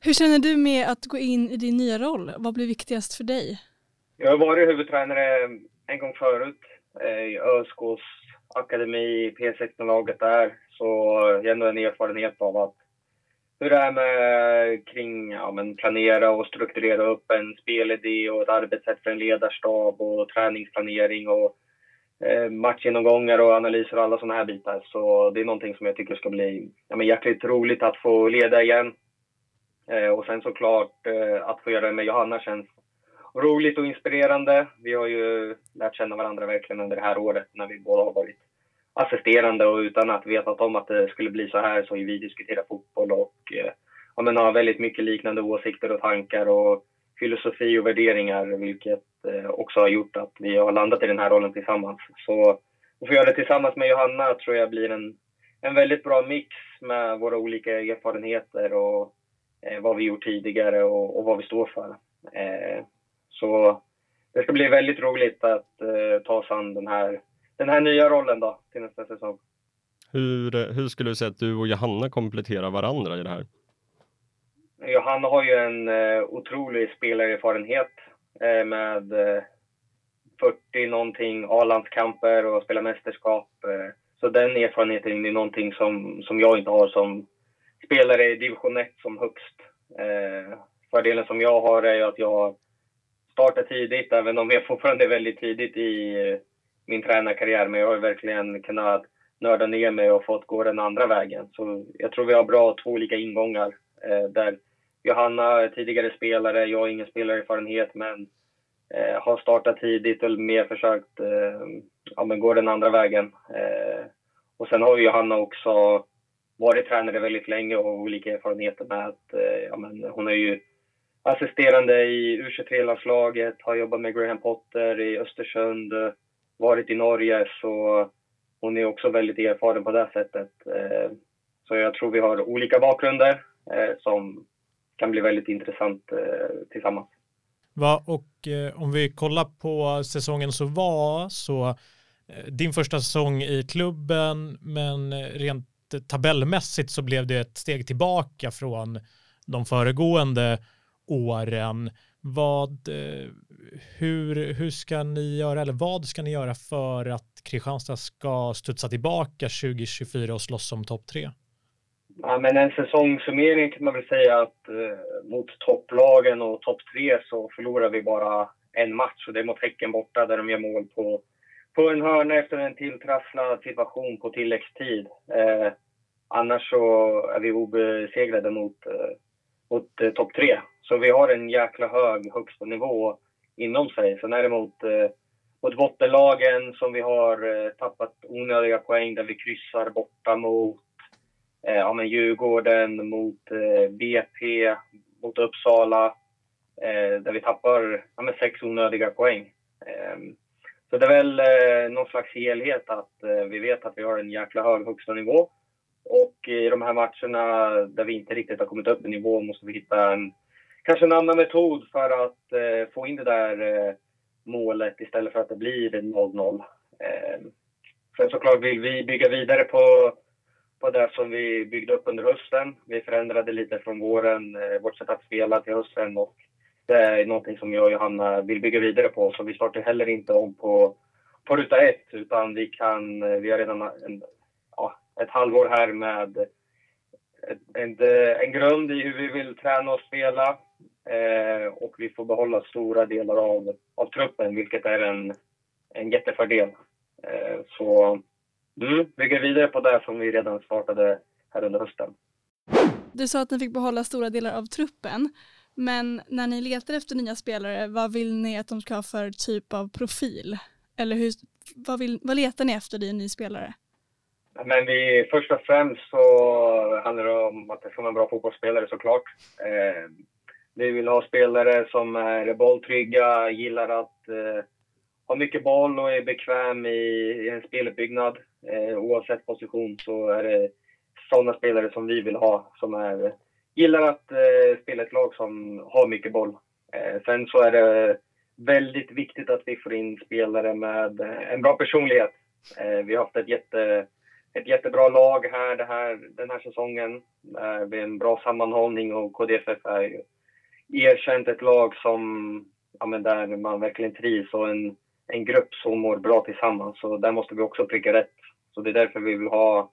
Hur känner du med att gå in i din nya roll? Vad blir viktigast för dig? Jag har varit huvudtränare en gång förut eh, i ÖSKs akademi, P16-laget där. Så jag har ändå en erfarenhet av att hur det är med kring ja, men planera och strukturera upp en spelidé och ett arbetssätt för en ledarstab och träningsplanering och Eh, matchgenomgångar och analyser och alla sådana här bitar. Så det är någonting som jag tycker ska bli ja, men jäkligt roligt att få leda igen. Eh, och sen såklart eh, att få göra det med Johanna känns roligt och inspirerande. Vi har ju lärt känna varandra verkligen under det här året när vi båda har varit assisterande och utan att veta om att det skulle bli så här så har vi diskuterat fotboll och eh, ja, men har väldigt mycket liknande åsikter och tankar och filosofi och värderingar, vilket eh, också har gjort att vi har landat i den här rollen tillsammans. Så att få göra det tillsammans med Johanna tror jag blir en, en väldigt bra mix med våra olika erfarenheter och eh, vad vi gjort tidigare och, och vad vi står för. Eh, så det ska bli väldigt roligt att eh, ta oss an den här, den här nya rollen då till nästa säsong. Hur, hur skulle du säga att du och Johanna kompletterar varandra i det här? Johanna har ju en eh, otrolig spelarerfarenhet eh, med eh, 40 någonting A-landskamper och spela mästerskap. Eh, så den erfarenheten är någonting som, som jag inte har som spelare i division 1 som högst. Eh, fördelen som jag har är ju att jag startar tidigt, även om jag fortfarande är väldigt tidigt i eh, min tränarkarriär. Men jag har verkligen kunnat nörda ner mig och fått gå den andra vägen. Så jag tror vi har bra två olika ingångar. Eh, där Johanna är tidigare spelare, jag har ingen spelarerfarenhet men eh, har startat tidigt och mer försökt eh, ja, men gå den andra vägen. Eh, och sen har ju Johanna också varit tränare väldigt länge och har olika erfarenheter med att eh, ja, men hon är ju assisterande i U23-landslaget, har jobbat med Graham Potter i Östersund, varit i Norge så hon är också väldigt erfaren på det sättet. Eh, så jag tror vi har olika bakgrunder eh, som kan bli väldigt intressant eh, tillsammans. Va, och eh, om vi kollar på säsongen så var så eh, din första säsong i klubben men eh, rent tabellmässigt så blev det ett steg tillbaka från de föregående åren. Vad, eh, hur, hur ska ni göra eller vad ska ni göra för att Kristianstad ska studsa tillbaka 2024 och slåss om topp tre? Ja, men en säsongssummering kan man väl säga att eh, mot topplagen och topp tre så förlorar vi bara en match och det är mot Häcken borta där de gör mål på, på en hörna efter en tilltrasslad situation på tilläggstid. Eh, annars så är vi obesegrade mot, eh, mot eh, topp tre. Så vi har en jäkla hög högsta nivå inom sig. Sen är det mot, eh, mot bottenlagen som vi har eh, tappat onödiga poäng där vi kryssar borta mot eh, ja, men Djurgården, mot eh, BP, mot Uppsala. Eh, där vi tappar ja, men sex onödiga poäng. Eh, så det är väl eh, någon slags helhet att eh, vi vet att vi har en jäkla hög högsta nivå. Och i de här matcherna där vi inte riktigt har kommit upp i nivå måste vi hitta en, kanske en annan metod för att eh, få in det där eh, målet istället för att det blir 0-0. Eh, sen såklart vill vi bygga vidare på på det som vi byggde upp under hösten. Vi förändrade lite från våren, eh, vårt sätt att spela till hösten och det är någonting som jag och Johanna vill bygga vidare på. Så vi startar heller inte om på, på ruta ett utan vi kan, eh, vi har redan en, ja, ett halvår här med en, eh, en grund i hur vi vill träna och spela eh, och vi får behålla stora delar av, av truppen vilket är en, en jättefördel. Eh, så Mm, bygga vidare på det som vi redan startade här under hösten. Du sa att ni fick behålla stora delar av truppen, men när ni letar efter nya spelare, vad vill ni att de ska ha för typ av profil? Eller hur, vad, vill, vad letar ni efter i en ny spelare? Men vi, först och främst så handlar det om att det ska vara en bra fotbollsspelare såklart. Eh, vi vill ha spelare som är bolltrygga, gillar att eh, ha mycket boll och är bekväm i, i en speluppbyggnad. Eh, oavsett position så är det sådana spelare som vi vill ha som är, gillar att eh, spela ett lag som har mycket boll. Eh, sen så är det väldigt viktigt att vi får in spelare med eh, en bra personlighet. Eh, vi har haft ett, jätte, ett jättebra lag här, det här den här säsongen. Det är en bra sammanhållning och KDFF är ju erkänt ett lag som, ja, men där man verkligen trivs och en, en grupp som mår bra tillsammans. Så där måste vi också pricka rätt. Så det är därför vi vill ha...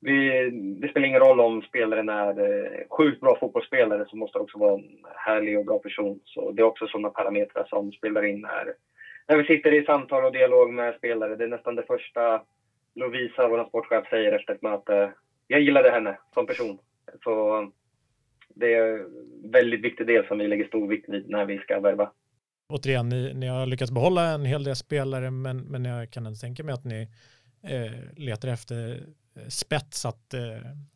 Vi, det spelar ingen roll om spelaren är eh, sjukt bra fotbollsspelare så måste det också vara en härlig och bra person. Så det är också sådana parametrar som spelar in här. När vi sitter i samtal och dialog med spelare, det är nästan det första Lovisa, vår sportchef, säger efter ett möte. Jag gillade henne som person. Så det är en väldigt viktig del som vi lägger stor vikt vid när vi ska värva. Återigen, ni, ni har lyckats behålla en hel del spelare, men, men jag kan inte tänka mig att ni Eh, letar efter eh, spets att eh,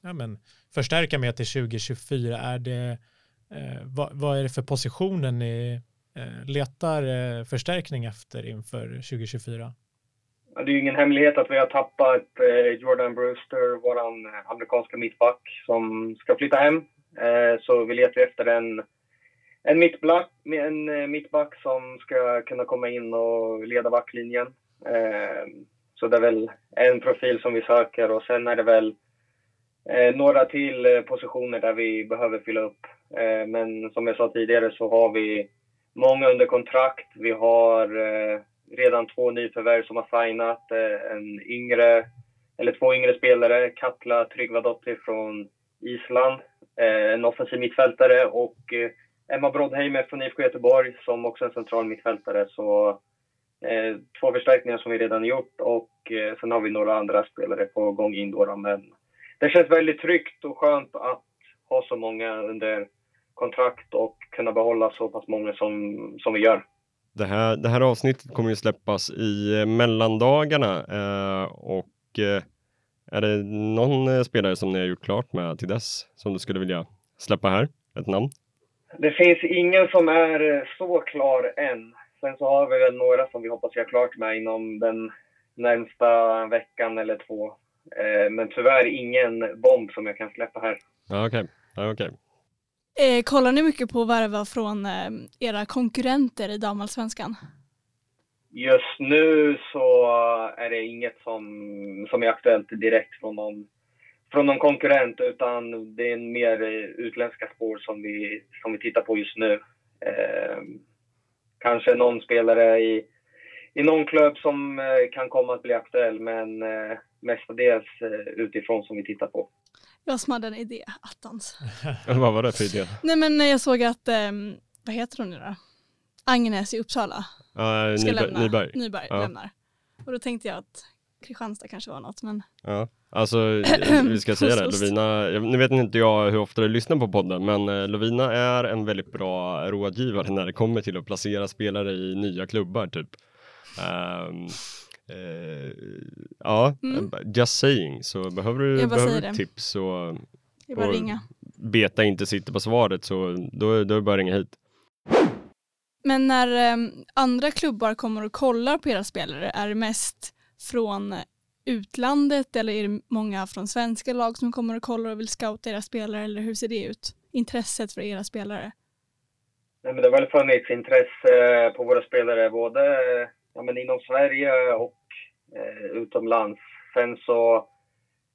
ja, men, förstärka med till 2024? Är det Eh, vad, vad, är det för positioner ni eh, letar eh, förstärkning efter inför 2024? Det är ju ingen hemlighet att vi har tappat eh, Jordan Brewster, vår eh, amerikanska mittback, som ska flytta hem. Eh, så vi letar efter en, en, mittback, en mittback som ska kunna komma in och leda backlinjen. Så det är väl en profil som vi söker och sen är det väl eh, några till eh, positioner där vi behöver fylla upp. Eh, men som jag sa tidigare så har vi många under kontrakt. Vi har redan två nyförvärv som har signat. Eh, en yngre, eller två yngre spelare, Katla Tryggvadottir från Island, eh, en offensiv mittfältare och eh, Emma Brodheimer från IFK Göteborg som också är en central mittfältare. Så två förstärkningar som vi redan gjort och sen har vi några andra spelare på gång in då. Men det känns väldigt tryggt och skönt att ha så många under kontrakt och kunna behålla så pass många som, som vi gör. Det här, det här avsnittet kommer ju släppas i mellandagarna eh, och eh, är det någon eh, spelare som ni har gjort klart med till dess som du skulle vilja släppa här? Ett namn? Det finns ingen som är eh, så klar än. Sen så har vi väl några som vi hoppas göra klart med inom den närmsta veckan eller två. Eh, men tyvärr ingen bomb som jag kan släppa här. Ja, Okej, okay. ja, okay. Eh, kollar ni mycket på värva från eh, era konkurrenter i damallsvenskan? Just nu så är det inget som, som är aktuellt direkt från någon, från någon konkurrent utan det är mer utländska spår som vi, som vi tittar på just nu. Eh, kanske någon spelare i, i någon klubb som eh, kan komma att bli aktuell men eh, mestadels eh, utifrån som vi tittar på. Jag som hade en idé, attans. vad var det för idé? Nej men jag såg att, vad heter hon nu då? Agnes i Uppsala. Uh, ska Nyberg. lämna. Nyberg, Nyberg ja. lämnar. Och då tänkte jag att Kristianstad kanske var något men. Ja, alltså vi ska säga det, Lovina, nu vet inte jag hur ofta du lyssnar på podden, men eh, Lovina är en väldigt bra rådgivare när det kommer till att placera spelare i nya klubbar typ. Um, Uh, ja, mm. just saying. Så behöver du, behöver du tips så och ringa. Beta inte sitter på svaret så då, då är det bara ringa hit. Men när um, andra klubbar kommer och kollar på era spelare, är det mest från utlandet eller är det många från svenska lag som kommer och kollar och vill scouta era spelare eller hur ser det ut? Intresset för era spelare? Nej, men det har väl funnits intresse på våra spelare både ja, men inom Sverige och eh, utomlands. Sen så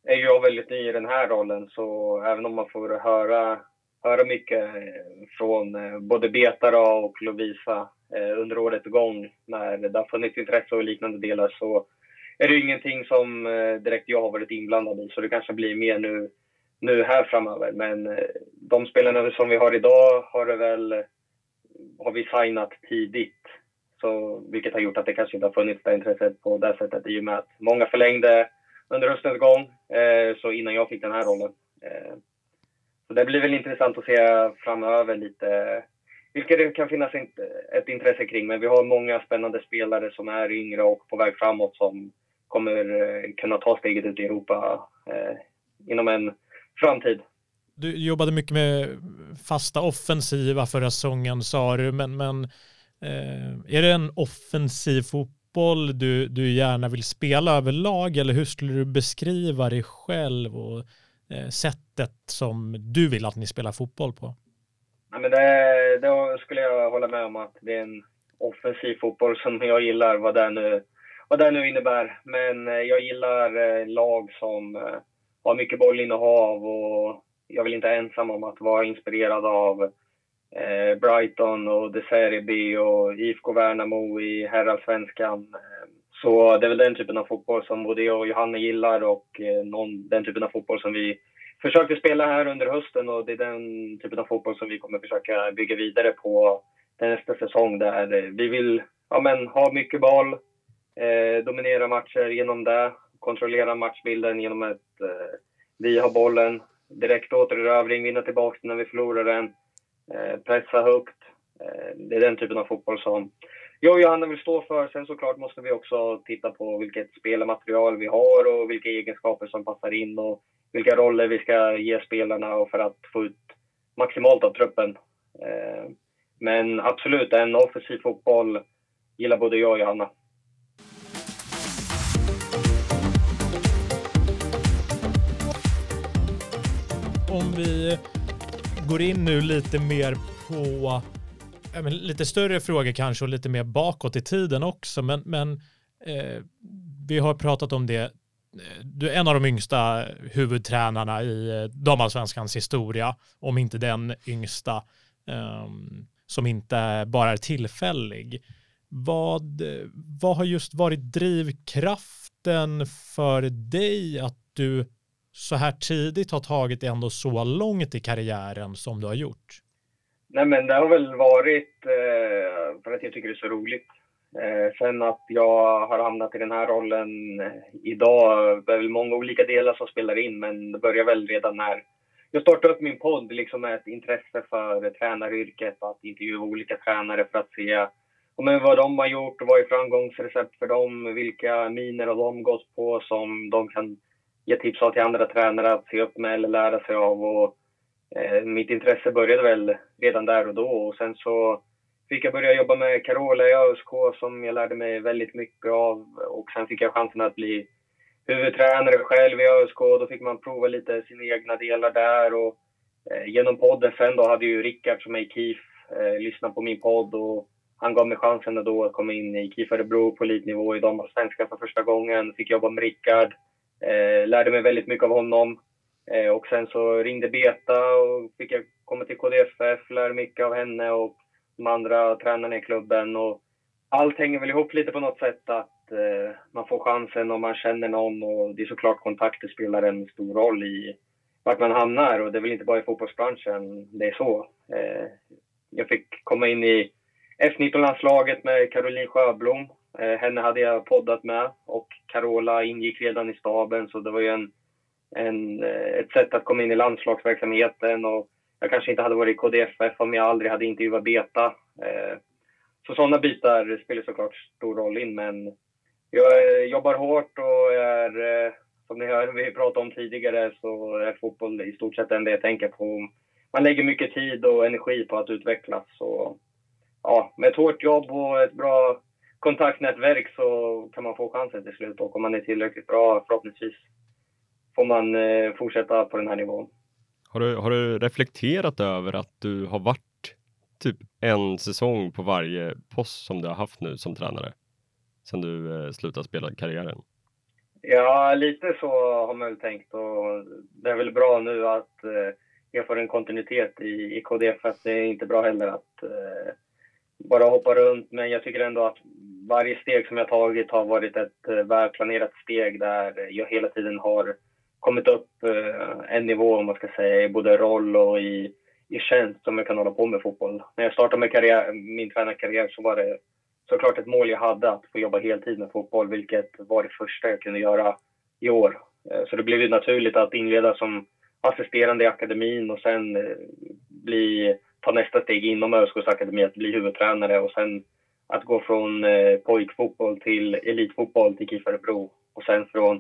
är jag väldigt ny i den här rollen så även om man får höra, höra mycket eh, från eh, både Betara och Lovisa eh, under året gång när det har funnits intresse och liknande delar så är det ingenting som eh, direkt jag har varit inblandad i så det kanske blir mer nu, nu här framöver. Men eh, de spelarna som vi har idag har det väl eh, har vi signat tidigt så, vilket har gjort att det kanske inte har funnits det intresset på det sättet i och med att många förlängde under höstens gång, eh, så innan jag fick den här rollen. Eh, så det blir väl intressant att se framöver lite vilket det kan finnas ett intresse kring. Men vi har många spännande spelare som är yngre och på väg framåt som kommer eh, kunna ta steget ut i Europa eh, inom en framtid. Du jobbade mycket med fasta offensiva förra säsongen sa du, men, men Eh, är det en offensiv fotboll du, du gärna vill spela överlag eller hur skulle du beskriva dig själv och sättet som du vill att ni spelar fotboll på? Ja, men det, det skulle jag hålla med om att det är en offensiv fotboll som jag gillar, vad det nu, vad det nu innebär. Men eh, jag gillar eh, lag som eh, har mycket bollinnehav och jag vill inte ensam om att vara inspirerad av Brighton och De Serie och IFK Värnamo i herrallsvenskan. Så det är väl den typen av fotboll som både jag och Johanna gillar och någon, den typen av fotboll som vi försökte spela här under hösten och det är den typen av fotboll som vi kommer försöka bygga vidare på nästa säsong där vi vill ja, men, ha mycket boll, eh, dominera matcher genom det, kontrollera matchbilden genom att eh, vi har bollen, direkt återerövring, vinna tillbaka när vi förlorar den Eh, pressa högt. Eh, det är den typen av fotboll som jag och Johanna vill stå för. Sen såklart måste vi också titta på vilket spelmaterial vi har och vilka egenskaper som passar in och vilka roller vi ska ge spelarna och för att få ut maximalt av truppen. Eh, men absolut, en offensiv fotboll gillar både jag och Johanna. Om vi går in nu lite mer på men, lite större frågor kanske och lite mer bakåt i tiden också. Men, men eh, vi har pratat om det. Du är en av de yngsta huvudtränarna i eh, damallsvenskans historia, om inte den yngsta, eh, som inte bara är tillfällig. Vad, vad har just varit drivkraften för dig att du så här tidigt har tagit dig ändå så långt i karriären som du har gjort? Nej, men det har väl varit eh, för att jag tycker det är så roligt. Eh, sen att jag har hamnat i den här rollen idag, det är väl många olika delar som spelar in, men det börjar väl redan när jag startade upp min podd liksom med ett intresse för tränaryrket, att intervjua olika tränare för att se men vad de har gjort vad är framgångsrecept för dem, vilka miner har de gått på som de kan ge tips av till andra tränare att se upp med eller lära sig av. Och, eh, mitt intresse började väl redan där och då och sen så fick jag börja jobba med Carola i ÖSK som jag lärde mig väldigt mycket av och sen fick jag chansen att bli huvudtränare själv i ÖSK. Då fick man prova lite sina egna delar där och eh, genom podden sen då hade ju Rickard som är i KIF eh, lyssnat på min podd och han gav mig chansen då att komma in i KIF Örebro på elitnivå i damallsvenskan för första gången. Fick jobba med Rickard. Eh, lärde mig väldigt mycket av honom. Eh, och sen så ringde Beta och fick jag komma till KDFF, lära mycket av henne och de andra tränarna i klubben. Och allt hänger väl ihop lite på något sätt att eh, man får chansen och man känner någon och det är såklart kontakter spelar en stor roll i vart man hamnar och det är väl inte bara i fotbollsbranschen det är så. Eh, jag fick komma in i F19-landslaget med Caroline Sjöblom. Eh, henne hade jag poddat med och Carola ingick redan i staben så det var ju en, en, eh, ett sätt att komma in i landslagsverksamheten och jag kanske inte hade varit i KDFF om jag aldrig hade intervjuat Beta. Eh, så sådana bitar spelar såklart stor roll in men jag eh, jobbar hårt och är, eh, som ni hör, vi pratade om tidigare, så är fotboll i stort sett det jag tänker på. Man lägger mycket tid och energi på att utvecklas. Så ja, med ett hårt jobb och ett bra kontaktnätverk så kan man få chansen till slut och om man är tillräckligt bra förhoppningsvis får man eh, fortsätta på den här nivån. Har du, har du reflekterat över att du har varit typ en säsong på varje post som du har haft nu som tränare? Sen du eh, slutade spela karriären? Ja, lite så har man väl tänkt och det är väl bra nu att eh, jag får en kontinuitet i, i KDF. Det är inte bra heller att eh, bara hoppa runt. Men jag tycker ändå att varje steg som jag tagit har varit ett eh, välplanerat steg där jag hela tiden har kommit upp eh, en nivå, om man ska säga, i både roll och i, i tjänst som jag kan hålla på med fotboll. När jag startade med karriär, min tränarkarriär så var det såklart ett mål jag hade att få jobba heltid med fotboll, vilket var det första jag kunde göra i år. Eh, så det blev ju naturligt att inleda som assisterande i akademin och sen bli ta nästa steg inom ÖSKs akademi att bli huvudtränare och sen att gå från eh, pojkfotboll till elitfotboll till KIF Örebro och sen från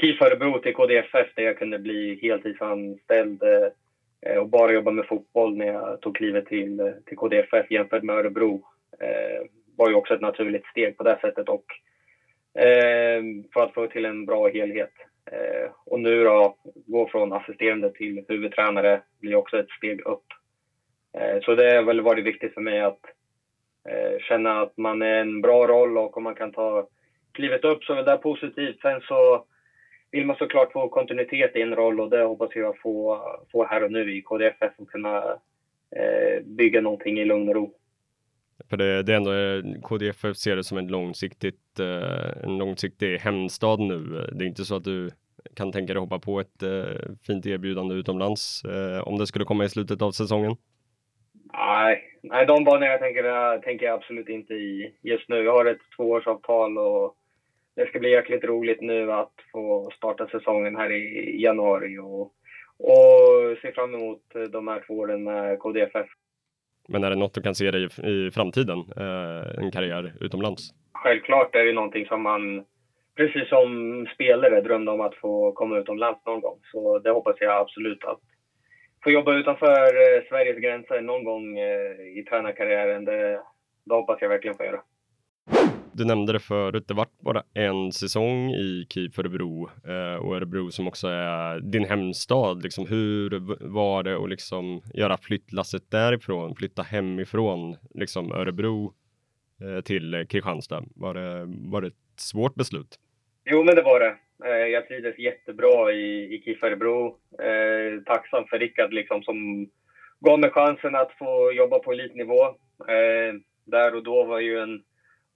KIF Örebro till KDFF där jag kunde bli heltidsanställd eh, och bara jobba med fotboll när jag tog klivet till, eh, till KDFF jämfört med Örebro. Eh, var ju också ett naturligt steg på det sättet och eh, för att få till en bra helhet. Eh, och nu då, gå från assisterande till huvudtränare blir också ett steg upp Eh, så det har väl varit viktigt för mig att eh, känna att man är en bra roll och om man kan ta klivet upp så är det positivt. Sen så vill man såklart få kontinuitet i en roll och det hoppas jag få, få här och nu i KDFF och kunna eh, bygga någonting i lugn och ro. För det, det är ändå, KDFF ser det som en, långsiktigt, en långsiktig hemstad nu. Det är inte så att du kan tänka dig hoppa på ett fint erbjudande utomlands om det skulle komma i slutet av säsongen? Nej, nej de banorna jag tänker, tänker jag absolut inte i just nu. Jag har ett tvåårsavtal och det ska bli jäkligt roligt nu att få starta säsongen här i januari och, och se fram emot de här två åren med KDFF. Men är det något du kan se dig i, i framtiden, eh, en karriär utomlands? Självklart är det någonting som man, precis som spelare, drömde om att få komma utomlands någon gång. Så det hoppas jag absolut att få jobba utanför eh, Sveriges gränser någon gång eh, i tränarkarriären, det, det hoppas jag verkligen få göra. Du nämnde det förut, det vart bara en säsong i KIF Örebro eh, och Örebro som också är din hemstad. Liksom, hur var det att liksom göra flyttlasset därifrån, flytta hemifrån liksom Örebro till Kristianstad? Var det, var det ett svårt beslut? Jo, men det var det. Eh, jag trivdes jättebra i, i KIF Örebro. Eh, tacksam för Rickard liksom, som gav mig chansen att få jobba på elitnivå. Eh, där och då var ju en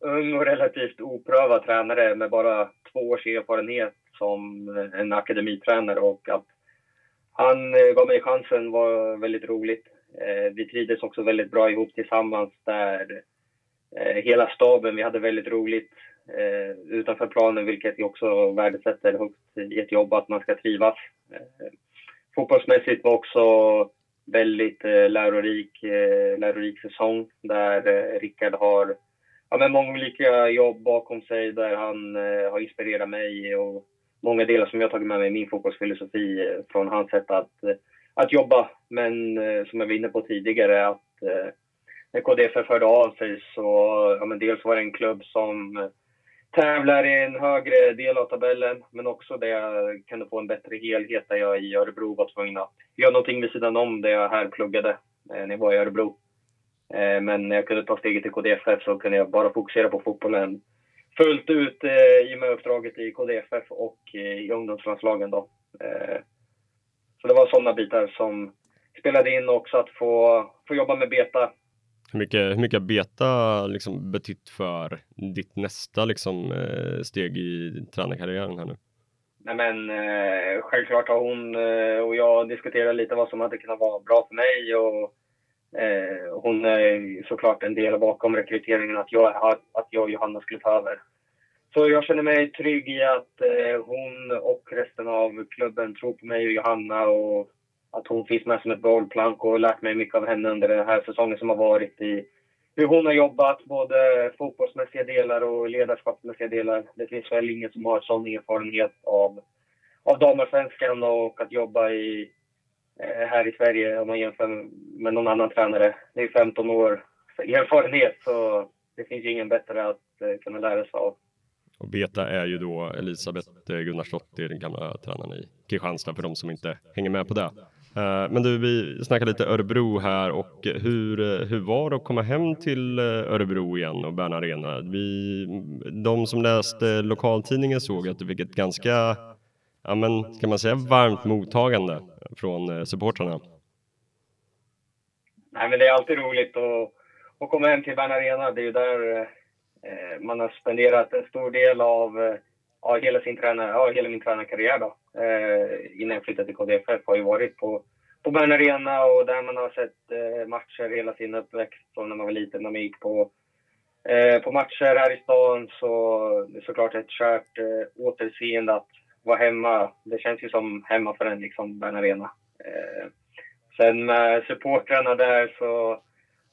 ung och relativt oprövad tränare med bara två års erfarenhet som en akademitränare och att han eh, gav mig chansen var väldigt roligt. Eh, vi trivdes också väldigt bra ihop tillsammans där eh, hela staben, vi hade väldigt roligt Eh, utanför planen vilket jag också värdesätter högt i ett jobb att man ska trivas. Eh, fotbollsmässigt var också väldigt eh, lärorik, lärorik säsong där Rickard har ja, men många olika jobb bakom sig där han eh, har inspirerat mig och många delar som jag tagit med mig i min fotbollsfilosofi eh, från hans sätt att, eh, att jobba. Men eh, som jag var inne på tidigare att eh, när KDF hörde av sig så, ja men dels var det en klubb som tävlar i en högre del av tabellen men också där jag kunde få en bättre helhet där jag i Örebro var tvungen att göra någonting vid sidan om det jag här pluggade eh, när jag var i Örebro. Eh, men när jag kunde ta steget till KDFF så kunde jag bara fokusera på fotbollen fullt ut eh, i och med uppdraget i KDFF och i ungdomslandslagen. Då. Så det var sådana bitar som spelade in också att få, få jobba med beta. Hur mycket, hur mycket har beta liksom betytt för ditt nästa liksom, eh, steg i tränarkarriären här nu? Nej men eh, självklart har hon eh, och jag diskuterat lite vad som hade kunnat vara bra för mig och Eh, hon är såklart en del bakom rekryteringen att jag, att jag och Johanna skulle ta över. Så jag känner mig trygg i att eh, hon och resten av klubben tror på mig och Johanna och att hon finns med som ett bollplank och lärt mig mycket av henne under den här säsongen som har varit i hur hon har jobbat, både fotbollsmässiga delar och ledarskapsmässiga delar. Det finns väl ingen som har sån erfarenhet av, av damallsvenskan och att jobba i eh, här i Sverige om man jämför med någon annan tränare. Det är 15 år erfarenhet så det finns ju ingen bättre att eh, kunna lära sig av. Och Beta är ju då Elisabeth eh, Gunnarsdottir, den gamla tränaren i Kristianstad för de som inte hänger med på det. Eh, men du, vi snackar lite Örebro här och hur, eh, hur var det att komma hem till eh, Örebro igen och Bern Arena? Vi, de som läste lokaltidningen såg att du fick ett ganska ja men ska man säga varmt mottagande från supportrarna? Nej men det är alltid roligt att, att komma hem till Bern Arena. Det är ju där man har spenderat en stor del av av ja, hela, sin tränar, av hela min tränarkarriär då. Eh, innan jag flyttade till KDFF har ju varit på, på Bern Arena och där man har sett eh, matcher hela sin uppväxt från när man var liten när man gick på eh, på matcher här i stan så det är såklart ett kärt eh, återseende att vara hemma. Det känns ju som hemma för en, liksom, Bern Arena. Eh, sen med supportrarna där så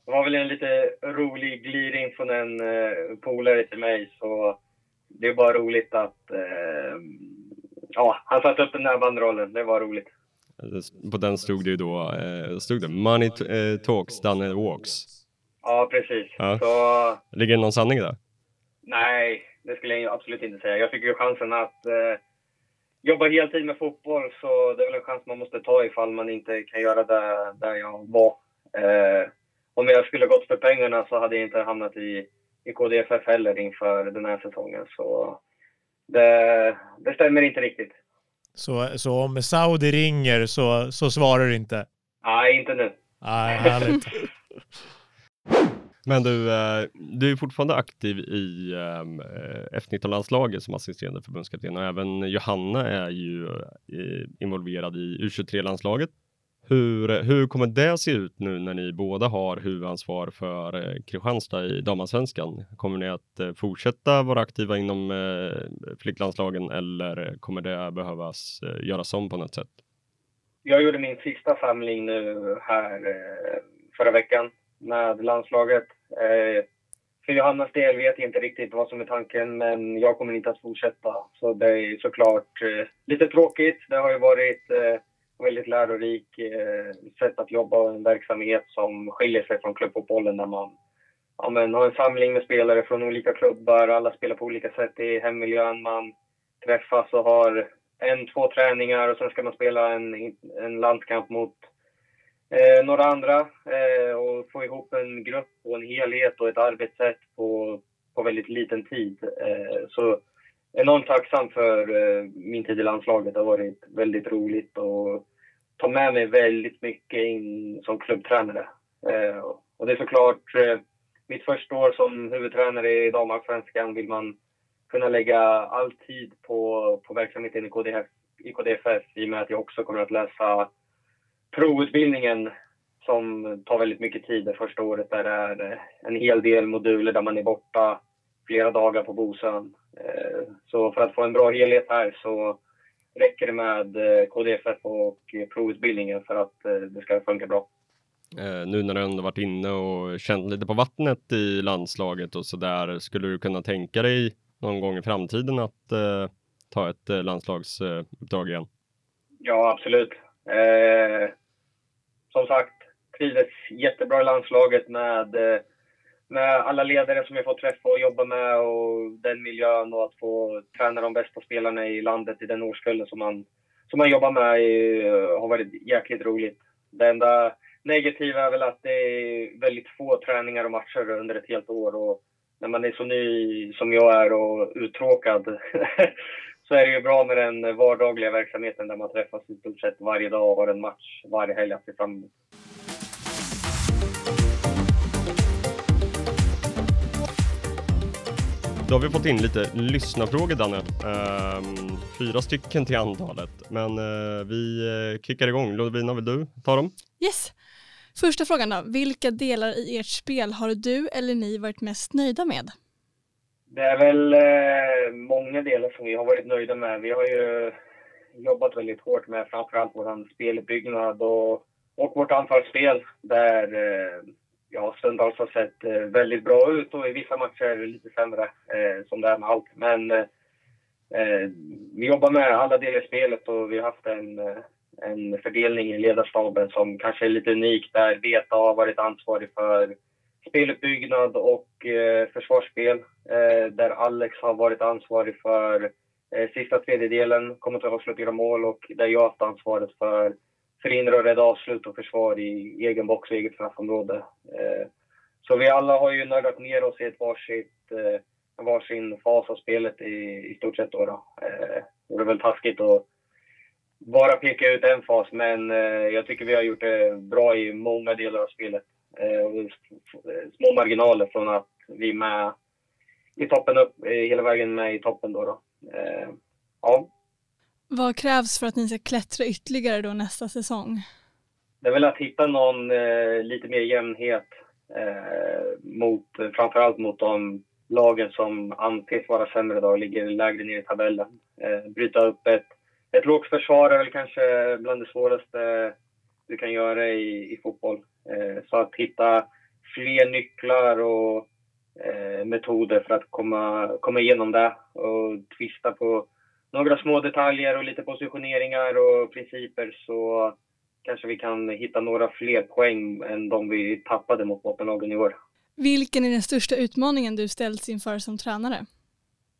det var väl en lite rolig gliring från en eh, polare till mig. Så det är bara roligt att eh, ja, han satte upp den där banderollen. Det var roligt. På den stod det ju då, eh, stod det Money eh, talks, Danne walks. Ja, precis. Ja. Så, Ligger det någon sanning där? Nej, det skulle jag absolut inte säga. Jag fick ju chansen att eh, jobbar heltid med fotboll så det är väl en chans man måste ta ifall man inte kan göra det där jag var. Eh, om jag skulle gått för pengarna så hade jag inte hamnat i, i KDFF heller inför den här säsongen. Så det, det stämmer inte riktigt. Så, så om Saudi ringer så, så svarar du inte? Nej, inte nu. Nej, härligt. Men du, eh, du är fortfarande aktiv i ehm, eh, F19-landslaget som assisterande förbundskapten och även Johanna är ju eh, involverad i U23-landslaget. Hur, hur kommer det se ut nu när ni båda har huvudansvar för eh, Kristianstad i damallsvenskan? Kommer ni att eh, fortsätta vara aktiva inom eh, flicklandslagen eller kommer det behövas göras om på något sätt? Jag gjorde min sista samling nu här förra veckan med landslaget. För Johannas del vet jag inte riktigt vad som är tanken, men jag kommer inte att fortsätta. Så det är såklart lite tråkigt. Det har ju varit eh, väldigt lärorik eh, sätt att jobba och en verksamhet som skiljer sig från klubbfotbollen där man ja, men, har en samling med spelare från olika klubbar. Alla spelar på olika sätt i hemmiljön. Man träffas och har en, två träningar och sen ska man spela en, en landskamp mot eh, några andra eh, och få ihop en grupp och en helhet och ett arbetssätt på, på väldigt liten tid. Eh, så enormt tacksam för eh, min tid i landslaget. Det har varit väldigt roligt och ta med mig väldigt mycket in som klubbtränare. Eh, och det är såklart eh, mitt första år som huvudtränare i damallsvenskan vill man kunna lägga all tid på, på verksamheten i, KDF, i KDFF i och med att jag också kommer att läsa provutbildningen som tar väldigt mycket tid det första året. Där det är eh, en hel del moduler där man är borta flera dagar på Bosön. Eh, så för att få en bra helhet här så räcker det med eh, KDFF och provutbildningen för att eh, det ska funka bra. nu när du ändå varit inne och känt lite på vattnet i landslaget och så där, skulle du kunna tänka dig någon gång i framtiden att eh, ta ett eh, landslagsuppdrag igen? Ja, absolut. Eh, som sagt, trivdes jättebra i landslaget med, eh, med alla ledare som jag fått träffa och jobba med och den miljön och att få träna de bästa spelarna i landet i den årskullen som man, som man jobbar med har varit jäkligt roligt. Det enda negativa är väl att det är väldigt få träningar och matcher under ett helt år och när man är så ny som jag är och uttråkad så är det ju bra med den vardagliga verksamheten där man träffas i stort sett varje dag och har en match varje helg att se fram emot. Då har vi fått in lite lyssnarfrågor Danne. Um, fyra stycken till antalet. Men uh, vi uh, kickar igång. Lovina, vill du ta dem? Yes. Första frågan då. Vilka delar i ert spel har du eller ni varit mest nöjda med? Det är väl uh, många delar som vi har varit nöjda med. Vi har ju jobbat väldigt hårt med framförallt vår speluppbyggnad och, och vårt anfallsspel där ja, stundtals har sett eh, väldigt bra ut och i vissa matcher lite sämre, eh, som det är med allt. Men eh, vi jobbar med alla delar i spelet och vi har haft en, eh, en fördelning i ledarstaben som kanske är lite unik där Veta har varit ansvarig för speluppbyggnad och eh, försvarsspel. Eh, där Alex har varit ansvarig för eh, sista tredjedelen, kommer att avsluta mål och där jag har haft ansvaret för förhindra och rädda avslut och försvar i egen box och eget straffområde. Eh, så vi alla har ju nördat ner oss i ett varsitt, eh, varsin fas av spelet i, i stort sett. Då, då. Eh, det är väl taskigt att bara peka ut en fas, men jag tycker vi har gjort det bra i många delar av spelet. Små marginaler från att vi är med i toppen upp, hela vägen med i toppen. Då, då. Ja, vad krävs för att ni ska klättra ytterligare då nästa säsong? Det är väl att hitta någon eh, lite mer jämnhet eh, mot, framförallt mot de lagen som anses vara sämre idag och ligger lägre ner i tabellen. Eh, bryta upp ett, ett lågt försvar är väl kanske bland det svåraste du kan göra i, i fotboll. Eh, så att hitta fler nycklar och eh, metoder för att komma, komma igenom det och twista på några små detaljer och lite positioneringar och principer så kanske vi kan hitta några fler poäng än de vi tappade mot bottenlagen i år. Vilken är den största utmaningen du ställts inför som tränare?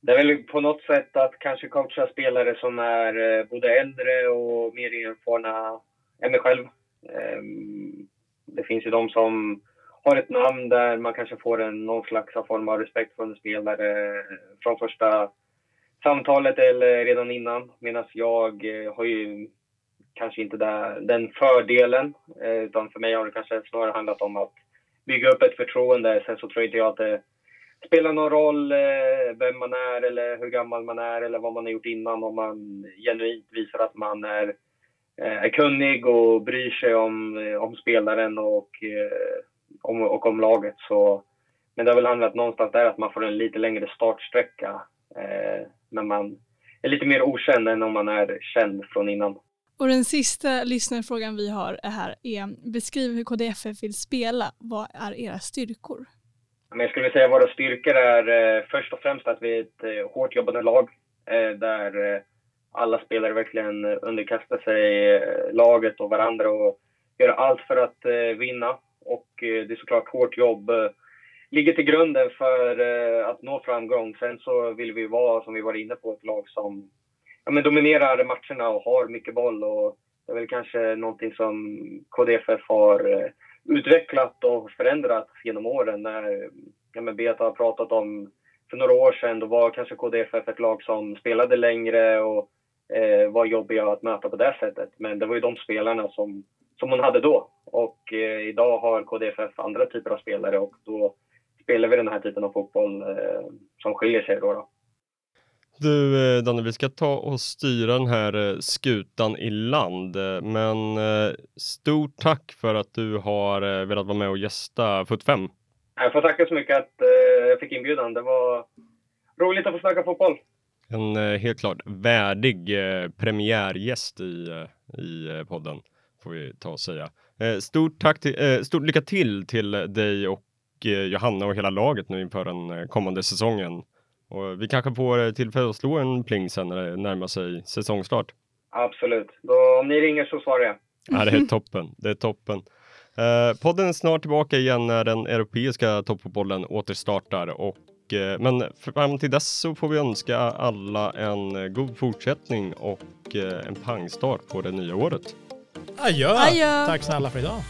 Det är väl på något sätt att kanske coacha spelare som är eh, både äldre och mer erfarna än mig själv. Ehm, det finns ju de som har ett namn där man kanske får en, någon slags form av respekt från en spelare från första samtalet eller redan innan. Medan jag eh, har ju kanske inte där, den fördelen. Eh, utan för mig har det kanske snarare handlat om att bygga upp ett förtroende. Sen så tror inte jag att det spelar någon roll eh, vem man är eller hur gammal man är eller vad man har gjort innan. Om man genuint visar att man är, är kunnig och bryr sig om, om spelaren och, om, och om laget. Så, men det har väl handlat någonstans där att man får en lite längre startsträcka eh, när man är lite mer okänd än om man är känd från innan. Och den sista lyssnarfrågan vi har är här är beskriv hur KDFF vill spela. Vad är era styrkor? Jag skulle säga våra styrkor är eh, först och främst att vi är ett eh, hårt jobbande lag eh, där alla spelare verkligen underkastar sig laget och varandra och gör allt för att vinna. Och det är såklart hårt jobb ligger till grunden för eh, att nå framgång. Sen så vill vi vara, som vi var inne på, ett lag som ja, men dominerar matcherna och har mycket boll. Och det är väl kanske någonting som KDFF har eh, utvecklat och förändrat genom åren. När ja, men Beta har pratat om för några år sedan, då var kanske KDFF ett lag som spelade längre och eh, var jobbiga att möta på det sättet. Men det var ju de spelarna som, som hon hade då. Och eh, idag har KDFF andra typer av spelare och då spelar vi den här typen av fotboll eh, som skiljer sig då. då. Du eh, Danne, vi ska ta och styra den här eh, skutan i land, eh, men stort tack för att du har velat vara med och gästa Foot 5. Jag får tacka så mycket att jag fick inbjudan. Det var roligt att få snacka fotboll. En helt klart värdig premiärgäst i, i podden, får vi ta och säga. Stort tack till, stort lycka till till dig och Johanna och hela laget nu inför den eh, kommande säsongen. Och vi kanske får eh, tillfälle att slå en pling sen när det närmar sig säsongstart. Absolut. Då, om ni ringer så svarar jag. Ja, det är toppen. Det är toppen. Eh, podden är snart tillbaka igen när den europeiska toppfotbollen återstartar och eh, men fram till dess så får vi önska alla en eh, god fortsättning och eh, en pangstart på det nya året. Adjö! Adjö. Tack snälla för idag.